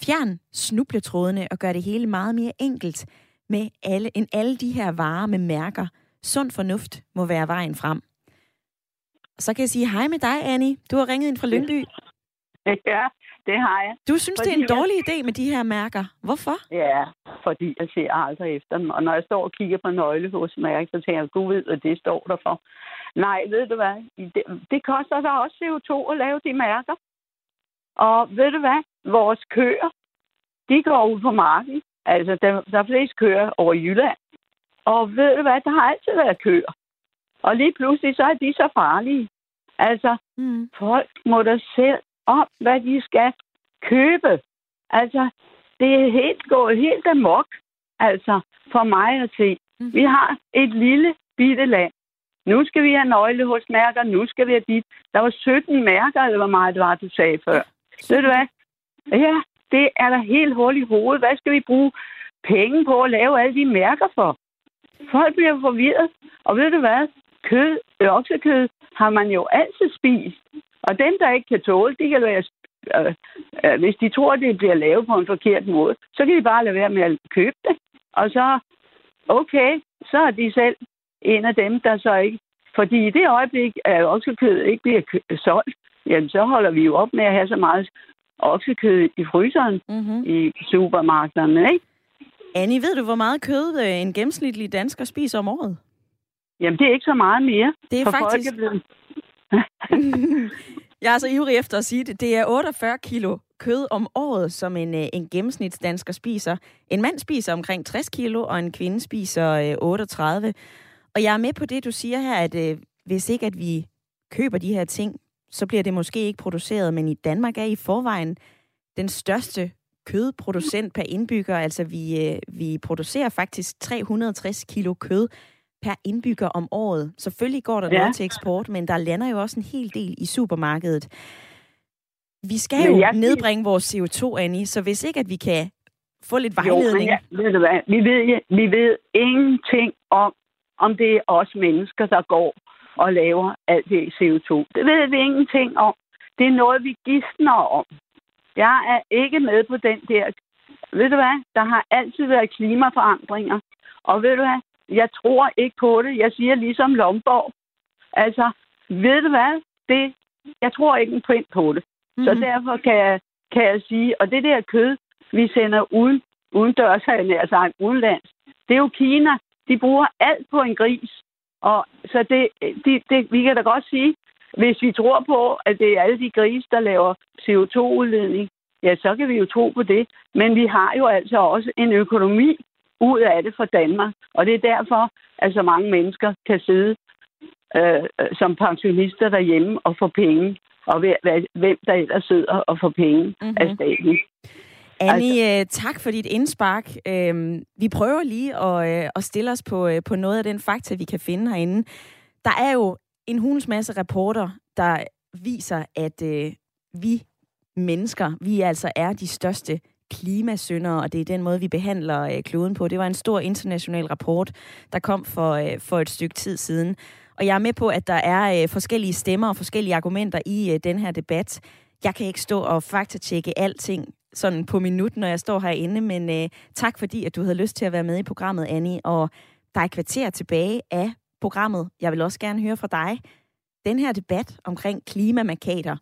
Fjern snubletrådene og gør det hele meget mere enkelt med alle, end alle de her varer med mærker. Sund fornuft må være vejen frem. Så kan jeg sige hej med dig, Annie. Du har ringet ind fra Lyngby. Ja, det har jeg. Du synes, Fordi det er en dårlig idé med de her mærker. Hvorfor? Ja, fordi jeg ser aldrig efter dem. Og når jeg står og kigger på nøglehusmærket, så tænker jeg, gud ved, hvad det står der for. Nej, ved du hvad? Det, det koster da også CO2 at lave de mærker. Og ved du hvad? Vores køer, de går ud på marken. Altså, der, der er flest køer over Jylland. Og ved du hvad? Der har altid været køer. Og lige pludselig, så er de så farlige. Altså, Mm. folk må da selv om, hvad de skal købe. Altså, det er helt gået helt amok. Altså, for mig at se. Mhm. Vi har et lille bitte land. Nu skal vi have nøglehulsmærker, nu skal vi have dit. Der var 17 mærker, eller hvor meget det var, du sagde før. Ved du hvad? Ja, det er da helt hul i hovedet. Hvad skal vi bruge penge på at lave alle de mærker for? Folk bliver forvirret. Og ved du hvad? Kød, oksekød, har man jo altid spist. Og dem, der ikke kan tåle, de kan være, øh, øh, hvis de tror, det bliver lavet på en forkert måde, så kan de bare lade være med at købe det. Og så, okay, så er de selv en af dem, der så ikke... Fordi i det øjeblik, at oksekød ikke bliver solgt, jamen så holder vi jo op med at have så meget oksekød i fryseren Mm-hmm. i supermarkederne, ikke? Annie, ved du, hvor meget kød øh, en gennemsnitlig dansker spiser om året? Jamen, det er ikke så meget mere. Det er for faktisk... Folk er blevet... [laughs] jeg er så ivrig efter at sige det. Det er 48 kilo kød om året, som en, øh, en gennemsnitsdansker spiser. En mand spiser omkring 60 kilo, og en kvinde spiser øh, 38. Og jeg er med på det, du siger her, at øh, hvis ikke at vi køber de her ting, så bliver det måske ikke produceret, men i Danmark er i forvejen den største kødproducent per indbygger. Altså vi, øh, vi producerer faktisk 360 kilo kød per indbygger om året. Selvfølgelig går der ja. noget til eksport, men der lander jo også en hel del i supermarkedet. Vi skal jo jeg... nedbringe vores CO2, Annie, så hvis ikke at vi kan få lidt vejledning... Jo, ja, ved du hvad? Vi ved, vi ved ingenting om, om det er os mennesker, der går og laver alt det CO2. Det ved vi ingenting om. Det er noget, vi gidsner om. Jeg er ikke med på den der... Ved du hvad? Der har altid været klimaforandringer. Og ved du hvad? Jeg tror ikke på det. Jeg siger ligesom Lomborg. Altså, ved du hvad? Det, jeg tror ikke en print på det. Mm-hmm. Så mhm. derfor kan jeg, kan jeg sige, og det der kød, vi sender uden, uden dørs, altså udenlands, det er jo Kina. De bruger alt på en gris. Og så det, det, det, vi kan da godt sige, hvis vi tror på, at det er alle de grise, der laver CO2-udledning, ja, så kan vi jo tro på det. Men vi har jo altså også en økonomi ud af det for Danmark. Og det er derfor, at så mange mennesker kan sidde øh, som pensionister derhjemme og få penge. Og hvem der ellers sidder og får penge mm-hmm. af staten. Annie, altså, tak for dit indspark. Øhm, vi prøver lige at, øh, at stille os på, øh, på noget af den fakta, vi kan finde herinde. Der er jo en hulens masse rapporter, der viser, at øh, vi mennesker, vi altså er de største klimasyndere, og det er den måde, vi behandler øh, kloden på. Det var en stor international rapport, der kom for, øh, for et stykke tid siden. Og jeg er med på, at der er øh, forskellige stemmer og forskellige argumenter i øh, den her debat. Jeg kan ikke stå og faktatjekke alting sådan på minut, når jeg står herinde, men øh, tak fordi, at du havde lyst til at være med i programmet, Annie. Og der er kvarter tilbage af programmet. Jeg vil også gerne høre fra dig. Den her debat omkring klimamarkader,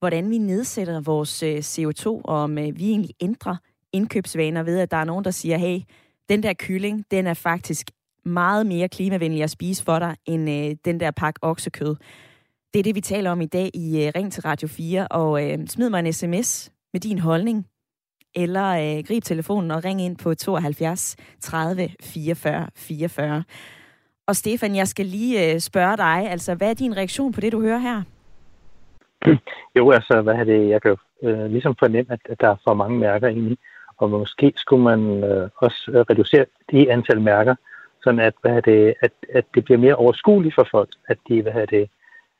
hvordan vi nedsætter vores øh, CO2, og om øh, vi egentlig ændrer indkøbsvaner ved, at der er nogen, der siger, hey, den der kylling, den er faktisk meget mere klimavenlig at spise for dig, end øh, den der pakke oksekød. Det er det, vi taler om i dag i øh, Ring til Radio 4, og øh, smid mig en sms med din holdning, eller øh, grib telefonen og ring ind på 72 30 44 44. Og Stefan, jeg skal lige øh, spørge dig, altså hvad er din reaktion på det, du hører her? Mm. Jo, altså, hvad er det? Jeg kan jo øh, ligesom fornemme, at, at der er for mange mærker i, og måske skulle man øh, også øh, reducere de antal mærker, sådan at, hvad er det, at, at det bliver mere overskueligt for folk, at de, hvad er det,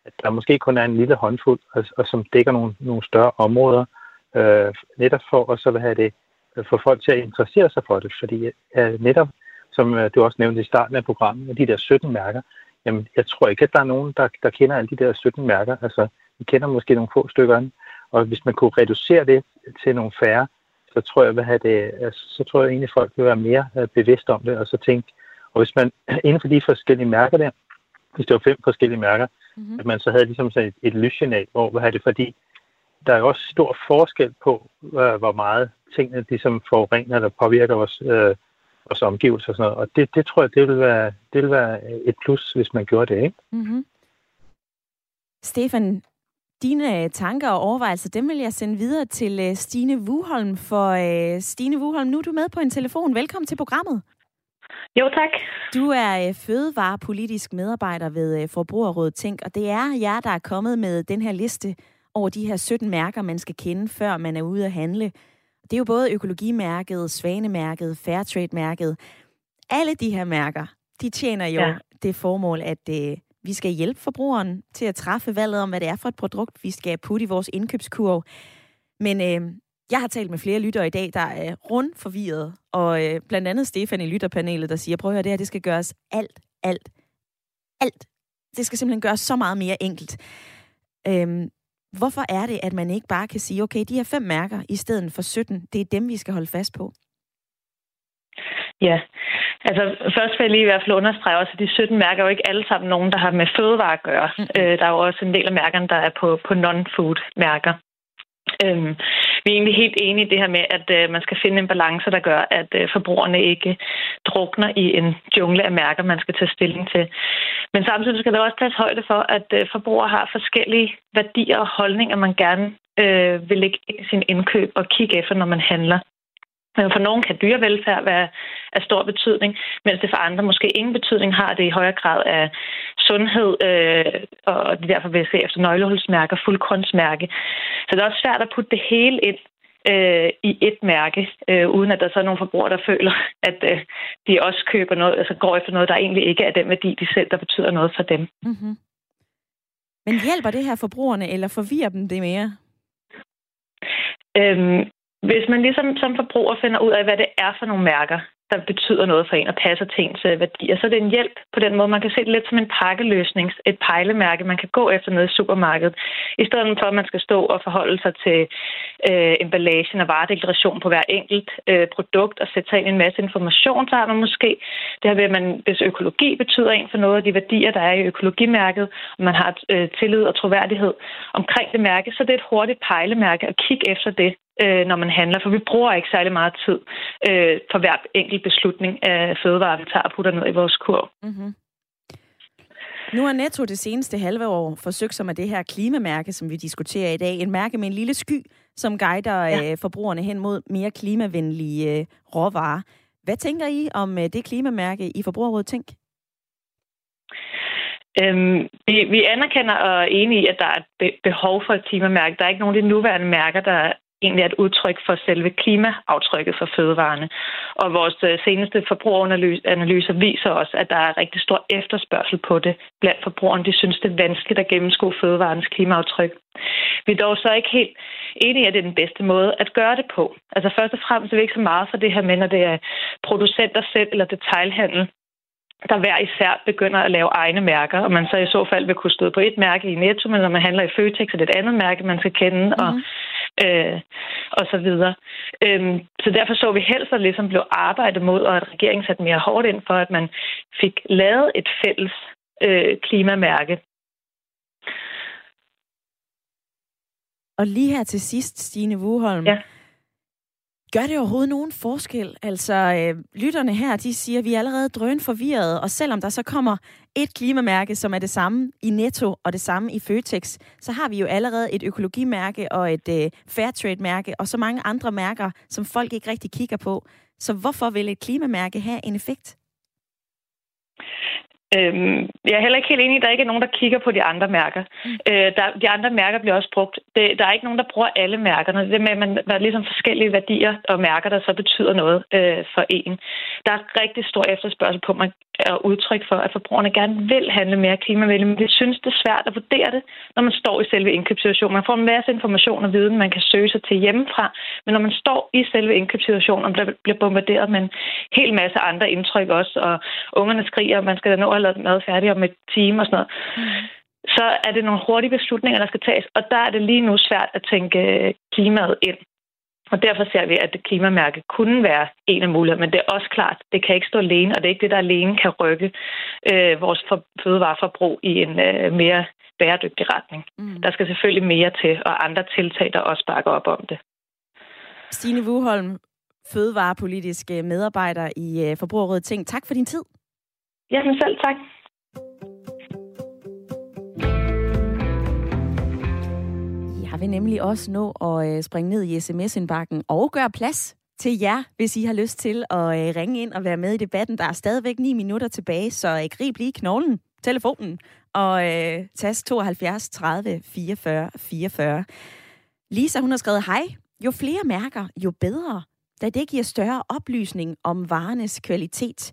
at der måske kun er en lille håndfuld, og, og som dækker nogle, nogle større områder, øh, netop for at så, hvad er det, få folk til at interessere sig for det, fordi øh, netop, som øh, du også nævnte i starten af programmet, de der 17 mærker, jamen, jeg tror ikke, at der er nogen, der, der kender alle de der 17 mærker. Altså, vi kender måske nogle få stykker, og hvis man kunne reducere det til nogle færre, så tror jeg, hvad det, altså, så tror jeg egentlig, folk vil være mere øh, bevidst om det, og så tænke, og hvis man [clears throat] inden for de forskellige mærker der, hvis det var fem forskellige mærker, mm-hmm. at man så havde ligesom sådan et, et lyssignal, hvor hvad er det, fordi der er også stor forskel på, hvor meget tingene ligesom forurener eller påvirker vores, øh, vores omgivelser og sådan noget. Og det, det tror jeg, det vil, være, det vil være et plus, hvis man gjorde det, ikke? Mm-hmm. Stefan, dine tanker og overvejelser, dem vil jeg sende videre til øh, Stine Wuholm. For uh, Stine Wuholm, nu er du med på en telefon. Velkommen til programmet. Jo, tak. Du er fødevarepolitisk medarbejder ved Forbrugerrådet Tænk, og det er jer, der er kommet med den her liste over de her 17 mærker, man skal kende, før man er ude at handle. Det er jo både økologimærket, svanemærket, fairtrade-mærket. Alle de her mærker, de tjener jo ja. det formål, at uh, vi skal hjælpe forbrugeren til at træffe valget om, hvad det er for et produkt, vi skal putte i vores indkøbskurv. Men øh, jeg har talt med flere lyttere i dag, der er rundt forvirret, og øh, blandt andet Stefan i lytterpanelet, der siger, prøv at høre, det her, det skal gøres alt, alt, alt. Det skal simpelthen gøres så meget mere enkelt. Øhm, hvorfor er det, at man ikke bare kan sige, okay, de her fem mærker i stedet for 17, det er dem, vi skal holde fast på? Ja, altså først vil jeg lige i hvert fald understrege også, at de 17 mærker er jo ikke alle sammen nogen, der har med fødevare at gøre. Mm. Øh, der er jo også en del af mærkerne, der er på, på non-food-mærker. Øhm, vi er egentlig helt enige i det her med, at øh, man skal finde en balance, der gør, at øh, forbrugerne ikke drukner i en jungle af mærker, man skal tage stilling til. Men samtidig skal der også tages højde for, at øh, forbrugere har forskellige værdier og holdninger, man gerne øh, vil lægge i sin indkøb og kigge efter, når man handler. For nogen kan dyrevelfærd være af stor betydning, mens det for andre måske ingen betydning har det i højere grad af sundhed, øh, og de derfor vil se efter nøglehulsmærker, fuldkornsmærke. Så det er også svært at putte det hele ind øh, i et mærke, øh, uden at der så er nogle forbrugere, der føler, at øh, de også køber noget, altså går efter noget, der egentlig ikke er den værdi, de selv, der betyder noget for dem. Mm-hmm. Men hjælper det her forbrugerne, eller forvirrer dem det mere? Øhm, hvis man ligesom som forbruger finder ud af, hvad det er for nogle mærker, der betyder noget for en og passer til ens øh, værdier. Så det er en hjælp på den måde. Man kan se det lidt som en pakkeløsning, et pejlemærke, man kan gå efter nede i supermarkedet. I stedet for, at man skal stå og forholde sig til øh, emballagen og varedeklaration på hver enkelt øh, produkt og sætte sig ind i en masse information, så har man måske det her ved, at man, hvis økologi betyder en for noget af de værdier, der er i økologimærket, og man har øh, tillid og troværdighed omkring det mærke, så det er et hurtigt pejlemærke at kigge efter det øh, når man handler, for vi bruger ikke særlig meget tid øh, for hver enkelt beslutning af fødevarer, vi tager og putter ned i vores kurv. Mm-hmm. Nu har Netto det seneste halve år forsøgt sig med det her klimamærke, som vi diskuterer i dag. En mærke med en lille sky, som guider ja. øh, forbrugerne hen mod mere klimavenlige øh, råvarer. Hvad tænker I om øh, det klimamærke i Forbrugerrådet Tænk? Øhm, vi, vi anerkender og er enige i, at der er et be- behov for et klimamærke. Der er ikke nogen af de nuværende mærker, der egentlig er et udtryk for selve klimaaftrykket for fødevarene. Og vores øh, seneste forbrugeranalyser viser også, at der er rigtig stor efterspørgsel på det blandt forbrugerne. De synes, det er vanskeligt at gennemskue fødevarens klimaaftryk. Vi er dog så ikke helt enige, at det er den bedste måde at gøre det på. Altså først og fremmest er vi ikke så meget for det her med, når det er producenter selv eller detailhandel, der hver især begynder at lave egne mærker, og man så i så fald vil kunne stå på et mærke i Netto, men når man handler i Føtex, er det et andet mærke, man skal kende, mm. og, mhm. øh, og så videre. Øhm, så derfor så vi helst, at ligesom blev arbejdet mod, og at regeringen satte mere hårdt ind for, at man fik lavet et fælles øh, klimamærke. Og lige her til sidst, Stine Wuholm, ja. Gør det overhovedet nogen forskel? Altså, øh, lytterne her, de siger, at vi er allerede drøn forvirrede, og selvom der så kommer et klimamærke, som er det samme i Netto og det samme i Føtex, så har vi jo allerede et økologimærke og et øh, Fairtrade-mærke og så mange andre mærker, som folk ikke rigtig kigger på. Så hvorfor vil et klimamærke have en effekt? Øhm, jeg er heller ikke helt enig at der ikke er nogen, der kigger på de andre mærker. Mm. Øh, der, de andre mærker bliver også brugt. Det, der er ikke nogen, der bruger alle mærkerne. Det med, at man, der er ligesom forskellige værdier og mærker, der så betyder noget øh, for en. Der er rigtig stor efterspørgsel på, man er udtryk for, at forbrugerne gerne vil handle mere klimavenligt, men de synes, det er svært at vurdere det, når man står i selve indkøbssituationen. Man får en masse information og viden, man kan søge sig til hjemmefra, men når man står i selve indkøbssituationen og bliver bombarderet med en hel masse andre indtryk også, og ungerne skriger, og man skal da nå at have lavet mad færdig om et time og sådan noget, mm. så er det nogle hurtige beslutninger, der skal tages, og der er det lige nu svært at tænke klimaet ind. Og derfor ser vi, at det klimamærke kunne være en af mulighederne, men det er også klart, det kan ikke stå alene, og det er ikke det, der alene kan rykke øh, vores for, fødevareforbrug i en øh, mere bæredygtig retning. Mm. Der skal selvfølgelig mere til, og andre tiltag, der også bakker op om det. Stine Wuholm, fødevarepolitisk medarbejder i øh, Forbrugerrådet Ting. Tak for din tid. Jamen selv tak. Vil nemlig også nå at øh, springe ned i sms-indbakken og gøre plads til jer, hvis I har lyst til at øh, ringe ind og være med i debatten. Der er stadigvæk 9 minutter tilbage, så øh, grib lige knoglen, telefonen og øh, tast 72 30 44 44. Lisa, hun har skrevet, hej, jo flere mærker, jo bedre, da det giver større oplysning om varernes kvalitet.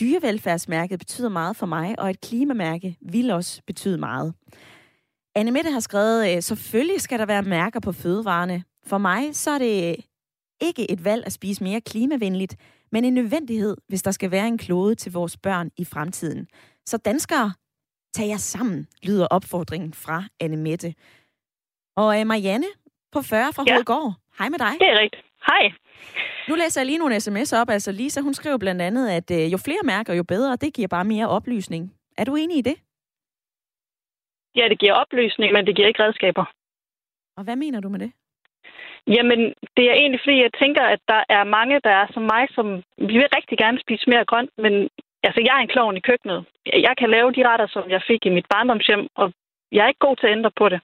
Dyrevelfærdsmærket betyder meget for mig, og et klimamærke vil også betyde meget. Anne Mette har skrevet, øh, selvfølgelig skal der være mærker på fødevarene. For mig så er det ikke et valg at spise mere klimavenligt, men en nødvendighed, hvis der skal være en klode til vores børn i fremtiden. Så danskere, tag jer sammen, lyder opfordringen fra Anne Mette. Og uh, Marianne på 40 fra ja. Hovedgård. Hej med dig. Det er rigtigt. Hej. Nu læser jeg lige nogle sms'er op. Altså Lisa, hun skriver blandt andet, at uh, jo flere mærker, jo bedre. Det giver bare mere oplysning. Er du enig i det? Ja, det giver oplysning, men det giver ikke redskaber. Og hvad mener du med det? Jamen, det er egentlig, fordi jeg tænker, at der er mange, der er som mig, som vi vil rigtig gerne spise mere grønt, men altså, jeg er en klovn i køkkenet. Jeg kan lave de retter, som jeg fik i mit barndomshjem, og jeg er ikke god til at ændre på det.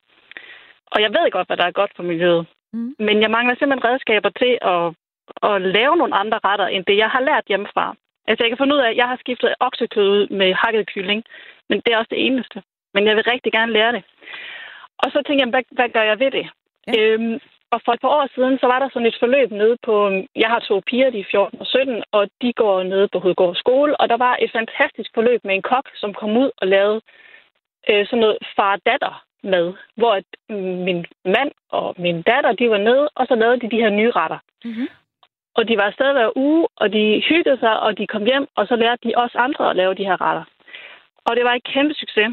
Og jeg ved godt, hvad der er godt for miljøet. Mm. Men jeg mangler simpelthen redskaber til at, at lave nogle andre retter, end det, jeg har lært hjemmefra. Altså, jeg kan finde ud af, at jeg har skiftet oksekød ud med hakket kylling. Men det er også det eneste. Men jeg vil rigtig gerne lære det. Og så tænkte jeg, hvad, hvad gør jeg ved det? Ja. Øhm, og for et par år siden, så var der sådan et forløb nede på... Jeg har to piger, de er 14 og 17, og de går nede på Hovedgård skole, og der var et fantastisk forløb med en kok, som kom ud og lavede øh, sådan noget far-datter med, hvor at min mand og min datter, de var nede, og så lavede de de her nye retter. Mm-hmm. Og de var afsted hver uge, og de hyggede sig, og de kom hjem, og så lærte de også andre at lave de her retter. Og det var en kæmpe succes.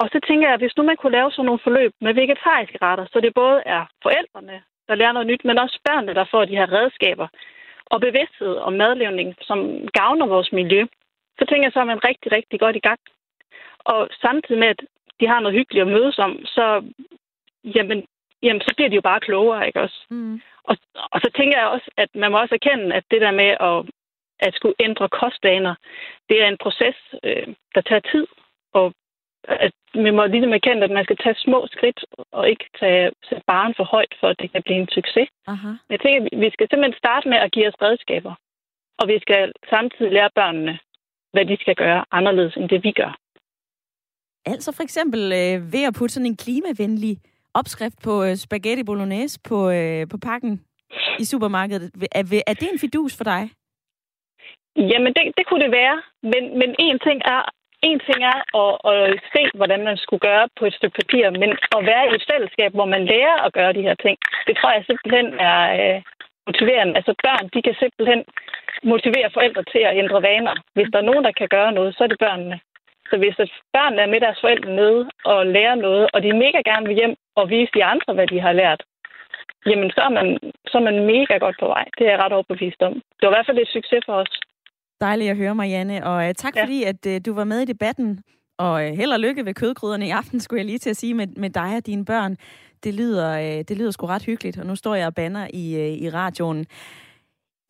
Og så tænker jeg, at hvis nu man kunne lave sådan nogle forløb med vegetariske retter, så det både er forældrene, der lærer noget nyt, men også børnene, der får de her redskaber og bevidsthed om madlavning, som gavner vores miljø, så tænker jeg, så er man rigtig, rigtig godt i gang. Og samtidig med, at de har noget hyggeligt at mødes om, så, jamen, jamen, så bliver de jo bare klogere, ikke også? Mm. Og, og så tænker jeg også, at man må også erkende, at det der med at, at skulle ændre kostvaner, det er en proces, øh, der tager tid. Og at må ligesom erkende, at man skal tage små skridt, og ikke tage, tage barn for højt, for at det kan blive en succes. Aha. Jeg tænker, at vi skal simpelthen starte med at give os redskaber. Og vi skal samtidig lære børnene, hvad de skal gøre anderledes, end det vi gør. Altså for eksempel øh, ved at putte sådan en klimavenlig opskrift på øh, spaghetti bolognese på, øh, på pakken i supermarkedet. Er, er det en fidus for dig? Jamen, det, det kunne det være. Men, men en ting er en ting er at, at se, hvordan man skulle gøre på et stykke papir, men at være i et fællesskab, hvor man lærer at gøre de her ting, det tror jeg simpelthen er øh, motiverende. Altså børn, de kan simpelthen motivere forældre til at ændre vaner. Hvis der er nogen, der kan gøre noget, så er det børnene. Så hvis børnene er med deres forældre nede og lærer noget, og de mega gerne vil hjem og vise de andre, hvad de har lært, jamen så er man, så er man mega godt på vej. Det er jeg ret overbevist om. Det var i hvert fald et succes for os. Dejligt at høre, Marianne, og uh, tak ja. fordi, at uh, du var med i debatten. Og uh, held og lykke ved kødgryderne i aften, skulle jeg lige til at sige, med, med dig og dine børn. Det lyder, uh, det lyder sgu ret hyggeligt, og nu står jeg og banner i, uh, i radioen.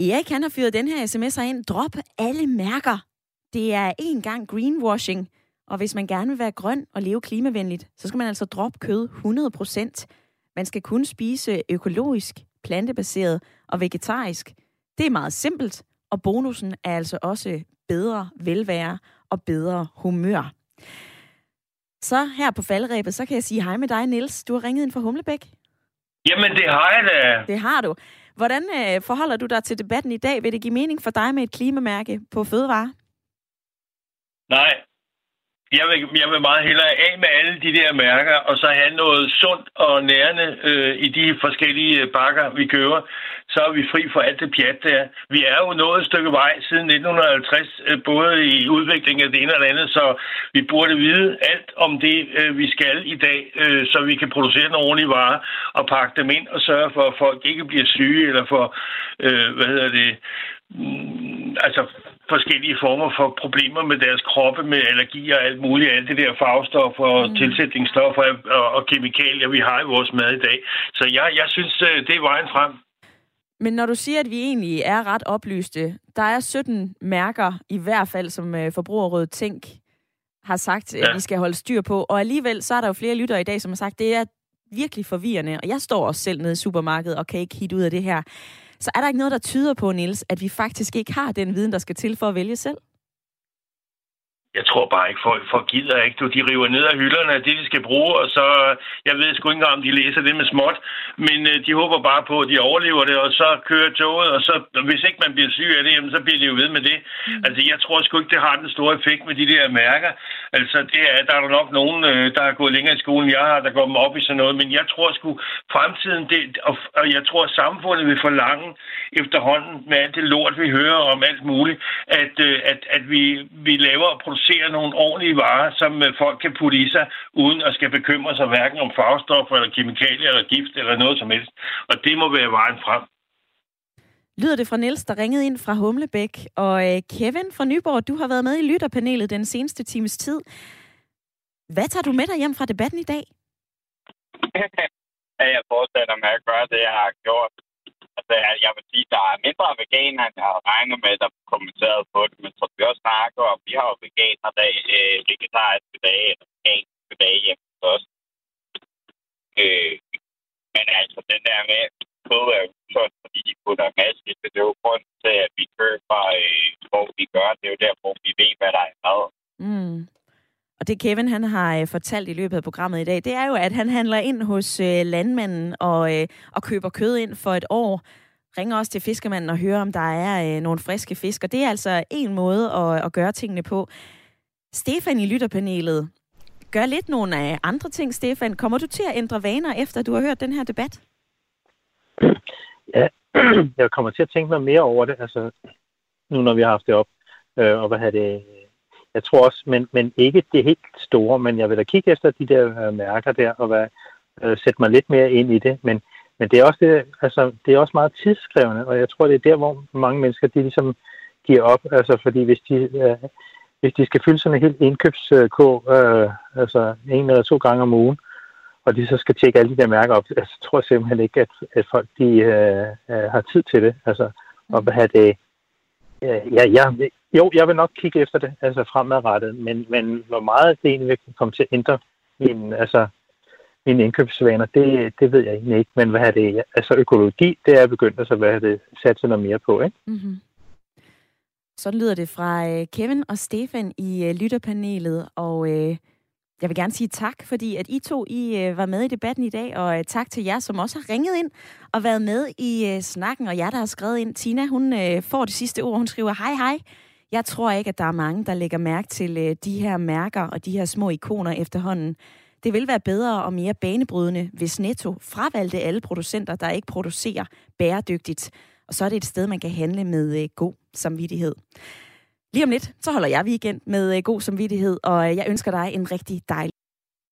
Erik, han har fyret den her sms'er ind. Drop alle mærker. Det er en gang greenwashing. Og hvis man gerne vil være grøn og leve klimavenligt, så skal man altså droppe kød 100%. Man skal kun spise økologisk, plantebaseret og vegetarisk. Det er meget simpelt, og bonusen er altså også bedre velvære og bedre humør. Så her på faldrebet, så kan jeg sige hej med dig, Niels. Du har ringet ind fra Humlebæk. Jamen, det har jeg da. Det har du. Hvordan øh, forholder du dig til debatten i dag? Vil det give mening for dig med et klimamærke på fødevare? Nej, jeg vil, jeg vil meget hellere af med alle de der mærker, og så have noget sundt og nærende øh, i de forskellige øh, bakker, vi kører. Så er vi fri for alt det pjat der. Vi er jo nået et stykke vej siden 1950, øh, både i udviklingen af det ene og det andet, så vi burde vide alt om det, øh, vi skal i dag, øh, så vi kan producere nogle ordentlige varer og pakke dem ind og sørge for, at folk ikke bliver syge eller for, øh, hvad hedder det, mm, altså forskellige former for problemer med deres kroppe, med allergier og alt muligt, alt det der farvestoffer og mm. tilsætningsstoffer og, og kemikalier, vi har i vores mad i dag. Så jeg, jeg synes, øh, det er vejen frem. Men når du siger, at vi egentlig er ret oplyste, der er 17 mærker, i hvert fald som øh, Forbrugerrådet Tænk har sagt, ja. at vi skal holde styr på. Og alligevel så er der jo flere lyttere i dag, som har sagt, at det er virkelig forvirrende. Og jeg står også selv nede i supermarkedet og kan ikke hit ud af det her så er der ikke noget, der tyder på, Niels, at vi faktisk ikke har den viden, der skal til for at vælge selv? Jeg tror bare ikke, folk, folk gider ikke. Du, de river ned af hylderne af det, de skal bruge, og så, jeg ved sgu ikke engang, om de læser det med småt, men øh, de håber bare på, at de overlever det, og så kører toget, og så, hvis ikke man bliver syg af det, jamen, så bliver de jo ved med det. Mm. Altså, jeg tror sgu ikke, det har den store effekt med de der mærker. Altså, det er, der er der nok nogen, øh, der har gået længere i skolen, jeg har, der går op i sådan noget, men jeg tror sgu, fremtiden, det, og, og jeg tror, samfundet vil forlange efterhånden med alt det lort, vi hører om alt muligt, at, øh, at, at vi, vi laver og producere nogle ordentlige varer, som øh, folk kan putte i sig, uden at skal bekymre sig hverken om farvestoffer eller kemikalier eller gift eller noget som helst. Og det må være vejen frem. Lyder det fra Niels, der ringede ind fra Humlebæk. Og øh, Kevin fra Nyborg, du har været med i lytterpanelet den seneste times tid. Hvad tager du med dig hjem fra debatten i dag? [laughs] jeg fortsætter med at gøre det, jeg har gjort. Altså, jeg vil sige, der er mindre veganer, end jeg havde regnet med, der kommenteret på det. Men som vi også snakker om, vi har jo veganer dag, øh, vegetariske dage, eller veganske dage hjemme hos os. Øh, men altså, den der med, kød er jo sådan, fordi de putter en masse i det. er jo grund til, at vi køber, øh, hvor vi gør. Det er jo der, hvor vi ved, hvad der er i mad. Mm. Og det Kevin han har øh, fortalt i løbet af programmet i dag, det er jo, at han handler ind hos øh, landmanden og, øh, og køber kød ind for et år. Ringer også til fiskermanden og hører, om der er øh, nogle friske fisk. Og det er altså en måde at, at gøre tingene på. Stefan i lytterpanelet, gør lidt nogle af andre ting, Stefan. Kommer du til at ændre vaner, efter du har hørt den her debat? Ja, [clears throat] jeg kommer til at tænke mig mere over det, altså nu når vi har haft det op. Øh, og hvad har det, jeg tror også, men, men ikke det helt store, men jeg vil da kigge efter de der øh, mærker der, og hvad, øh, sætte mig lidt mere ind i det. Men, men det er også det, altså, det er også meget tidsskrevende, og jeg tror, det er der, hvor mange mennesker, de ligesom giver op, altså fordi hvis de, øh, hvis de skal fylde sådan en helt indkøbskog, øh, altså en eller to gange om ugen, og de så skal tjekke alle de der mærker op, altså, tror jeg simpelthen ikke, at, at folk de, øh, øh, har tid til det. Altså, og hvad det, ja, jeg, jo, jeg vil nok kigge efter det, altså fremadrettet, men, men hvor meget det egentlig vil komme til at ændre min, altså, mine indkøbsvaner, det, det ved jeg egentlig ikke. Men hvad er det? Altså økologi, det er begyndt at altså, hvad er det, satse noget mere på, ikke? Mm-hmm. Sådan lyder det fra øh, Kevin og Stefan i øh, lytterpanelet, og øh, jeg vil gerne sige tak, fordi at I to I øh, var med i debatten i dag, og øh, tak til jer, som også har ringet ind og været med i øh, snakken, og jer, der har skrevet ind. Tina, hun øh, får det sidste ord. Hun skriver, hej hej. Jeg tror ikke, at der er mange, der lægger mærke til øh, de her mærker og de her små ikoner efterhånden. Det vil være bedre og mere banebrydende, hvis Netto fravalgte alle producenter, der ikke producerer bæredygtigt. Og så er det et sted, man kan handle med øh, god samvittighed. Lige om lidt, så holder jeg weekend med øh, god samvittighed, og øh, jeg ønsker dig en rigtig dejlig